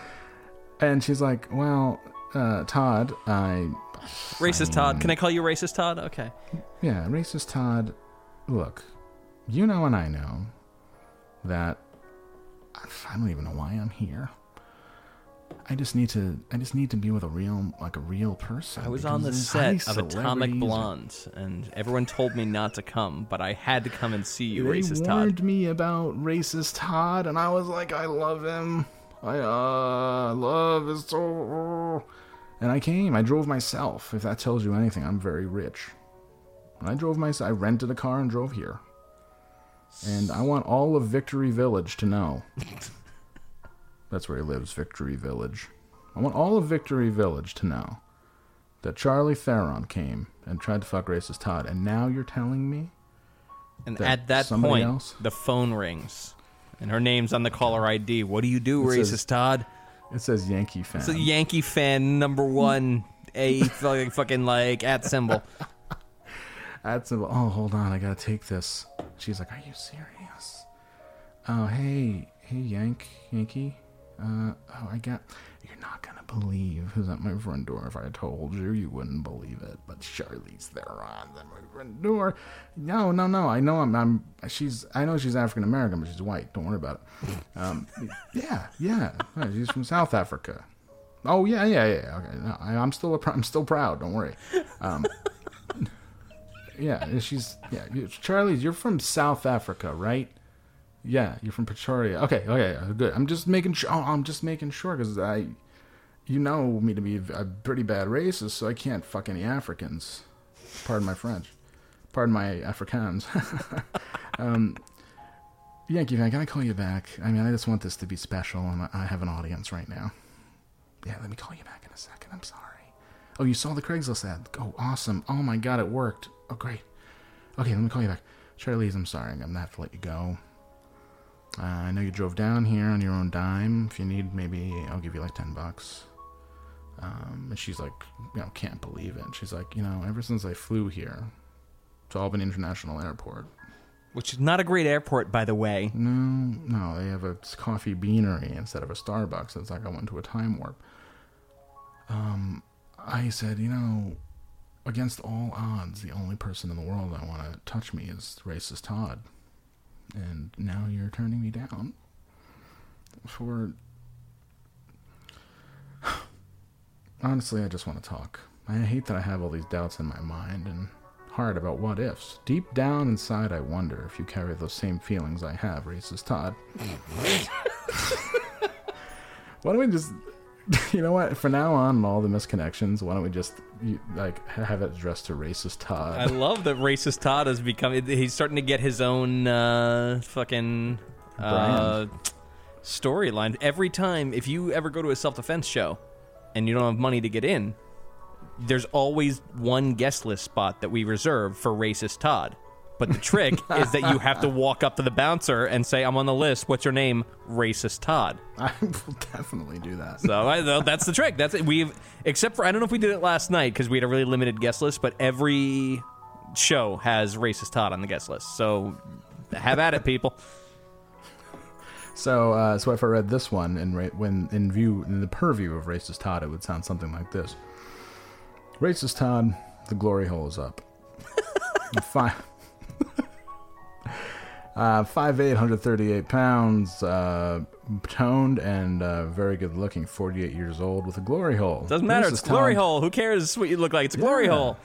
S1: and she's like, "Well, uh, Todd, I
S3: Racist Todd. Can I call you racist Todd? Okay.
S1: yeah, racist Todd. Look, you know, and I know that I don't even know why I'm here. I just need to. I just need to be with a real, like a real person.
S3: I was on the set of Atomic
S1: celebrities are-
S3: Blonde, and everyone told me not to come, but I had to come and see you,
S1: they
S3: racist Todd.
S1: warned me about racist Todd, and I was like, I love him. I uh, love his so. And I came. I drove myself. If that tells you anything, I'm very rich. And I drove myself. I rented a car and drove here. And I want all of Victory Village to know. [LAUGHS] That's where he lives, Victory Village. I want all of Victory Village to know that Charlie Theron came and tried to fuck racist Todd, and now you're telling me
S3: And
S1: that
S3: at that point,
S1: else-
S3: the phone rings, and her name's on the caller ID. What do you do,
S1: It
S3: racist
S1: says-
S3: Todd?
S1: It says Yankee fan.
S3: It's a Yankee fan number one, a fucking, fucking like at symbol.
S1: at symbol. oh, hold on, I gotta take this. She's like, are you serious? Oh, hey, hey, Yank, Yankee. Uh, oh, I got. Not gonna believe who's at my front door. If I told you, you wouldn't believe it. But Charlize Theron's at my front door. No, no, no. I know I'm. I'm. She's. I know she's African American, but she's white. Don't worry about it. Um, [LAUGHS] yeah, yeah. She's from South Africa. Oh yeah, yeah, yeah. Okay, no, I, I'm still. A, I'm still proud. Don't worry. Um, [LAUGHS] yeah, she's yeah. Charlie, you're from South Africa, right? Yeah, you're from Pretoria. Okay, okay, good. I'm just making sure. Oh, I'm just making sure because I, you know me to be a pretty bad racist, so I can't fuck any Africans. Pardon my French. Pardon my Afrikaans. [LAUGHS] um, Yankee fan, can I call you back? I mean, I just want this to be special, and I- have an audience right now. Yeah, let me call you back in a second. I'm sorry. Oh, you saw the Craigslist ad? Oh, awesome. Oh my god, it worked. Oh, great. Okay, let me call you back. Charlize, I'm sorry. I'm gonna have to let you go. Uh, I know you drove down here on your own dime. If you need, maybe I'll give you like 10 bucks. Um, and she's like, you know, can't believe it. She's like, you know, ever since I flew here to Albany International Airport,
S3: which is not a great airport, by the way.
S1: No, no, they have a coffee beanery instead of a Starbucks. It's like I went to a time warp. Um, I said, you know, against all odds, the only person in the world I want to touch me is racist Todd. And now you're turning me down for. Honestly, I just want to talk. I hate that I have all these doubts in my mind and heart about what ifs. Deep down inside, I wonder if you carry those same feelings I have, racist Todd. [LAUGHS] why don't we just, [LAUGHS] you know what? For now on, and all the misconnections, why don't we just you, like have it addressed to racist Todd?
S3: I love that racist Todd has become. He's starting to get his own uh, fucking uh, storyline. Every time, if you ever go to a self defense show and you don't have money to get in, there's always one guest list spot that we reserve for racist Todd. But the trick [LAUGHS] is that you have to walk up to the bouncer and say, "I'm on the list. What's your name?" Racist Todd.
S1: I will definitely do that.
S3: So I, that's the trick. That's it. We've except for I don't know if we did it last night because we had a really limited guest list, but every show has racist Todd on the guest list. So have at it, people.
S1: So, uh, so if I read this one in ra- when in view in the purview of racist Todd, it would sound something like this: Racist Todd, the glory hole is up. [LAUGHS] [LAUGHS] Five. Uh, 5'8", 138 pounds, uh, toned and uh, very good looking, 48 years old with a glory hole.
S3: Doesn't matter.
S1: Racist
S3: It's glory
S1: Todd-
S3: hole. Who cares what you look like? It's a glory
S1: Yeah.
S3: hole.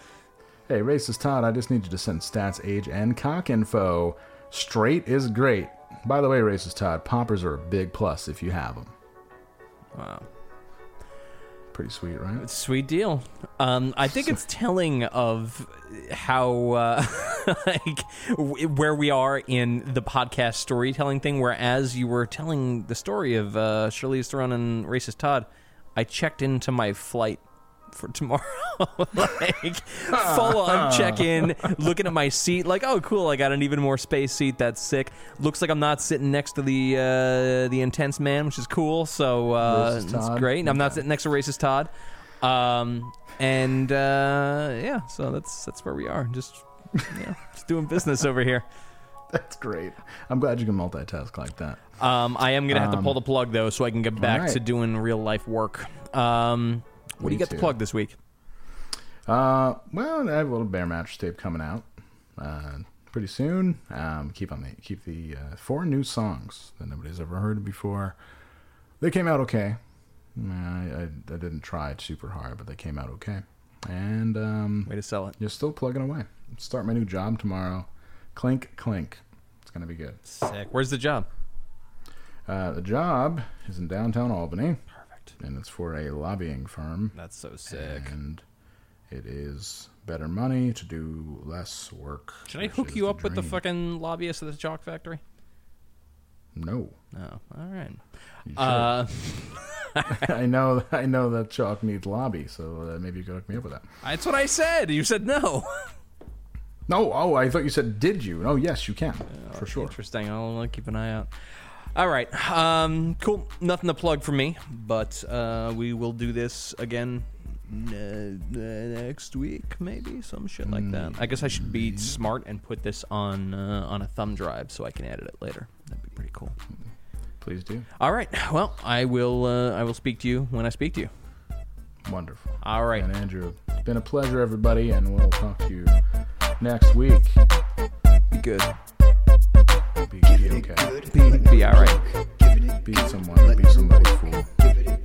S1: Hey, racist Todd, I just need you to send stats, age, and cock info. Straight is great. By the way, racist Todd, poppers are a big plus if you have them.
S3: Wow.
S1: Pretty sweet, right?
S3: It's a sweet deal. Um, I think it's telling of how uh, [LAUGHS] like w- where we are in the podcast storytelling thing. Whereas you were telling the story of uh, Charlize Theron and racist Todd, I checked into my flight for tomorrow. [LAUGHS] like [LAUGHS] full on check in, looking at my seat, like, oh cool, I got an even more space seat. That's sick. Looks like I'm not sitting next to the uh, the intense man, which is cool. So uh, it's great. I'm not sitting next to racist Todd. Um, and uh, yeah, so that's that's where we are. Just yeah, just doing business over here. [LAUGHS]
S1: That's great. I'm glad you can multitask like that.
S3: Um, I am gonna have to
S1: Um,
S3: pull the plug though, so I can get back
S1: right.
S3: to doing real life work. Um, what do you get to plug this week?
S1: Uh, well, I have a little bear mattress tape coming out uh, pretty soon. Um, keep on the keep the uh, four new songs that nobody's ever heard before. They came out okay. I, I, I didn't try super hard, but they came out okay. And um,
S3: Way to sell it.
S1: you're still plugging away. Start my new job tomorrow. Clink clink. It's gonna be good.
S3: Sick. Where's the job?
S1: Uh, the job is in downtown Albany,
S3: Perfect.
S1: and it's for a lobbying firm.
S3: That's so sick.
S1: and it is better money to do less work.
S3: Should I hook you up with the fucking lobbyist at the chalk factory?
S1: No,
S3: No. All right. Uh, [LAUGHS]
S1: I know, I know that chalk needs lobby, so uh, maybe you could hook me up with that.
S3: that's what I said. You said no.
S1: No, oh, I thought you said did you? Oh, yes, you can for sure.
S3: Interesting. I'll keep an eye out. All right. Um, cool. Nothing to plug for me, but uh, we will do this again uh, next week, maybe some shit like that. I guess I should be smart and put this on uh, on a thumb drive so I can edit it later. That'd be pretty cool.
S1: Please do.
S3: All right. Well, I will. Uh, I will speak to you when I speak to you.
S1: Wonderful.
S3: All right.
S1: And Andrew, it's been a pleasure, everybody, and we'll talk to you next week.
S3: Be good.
S1: Be, be okay.
S3: Be, be all right.
S1: Be someone. Be somebody.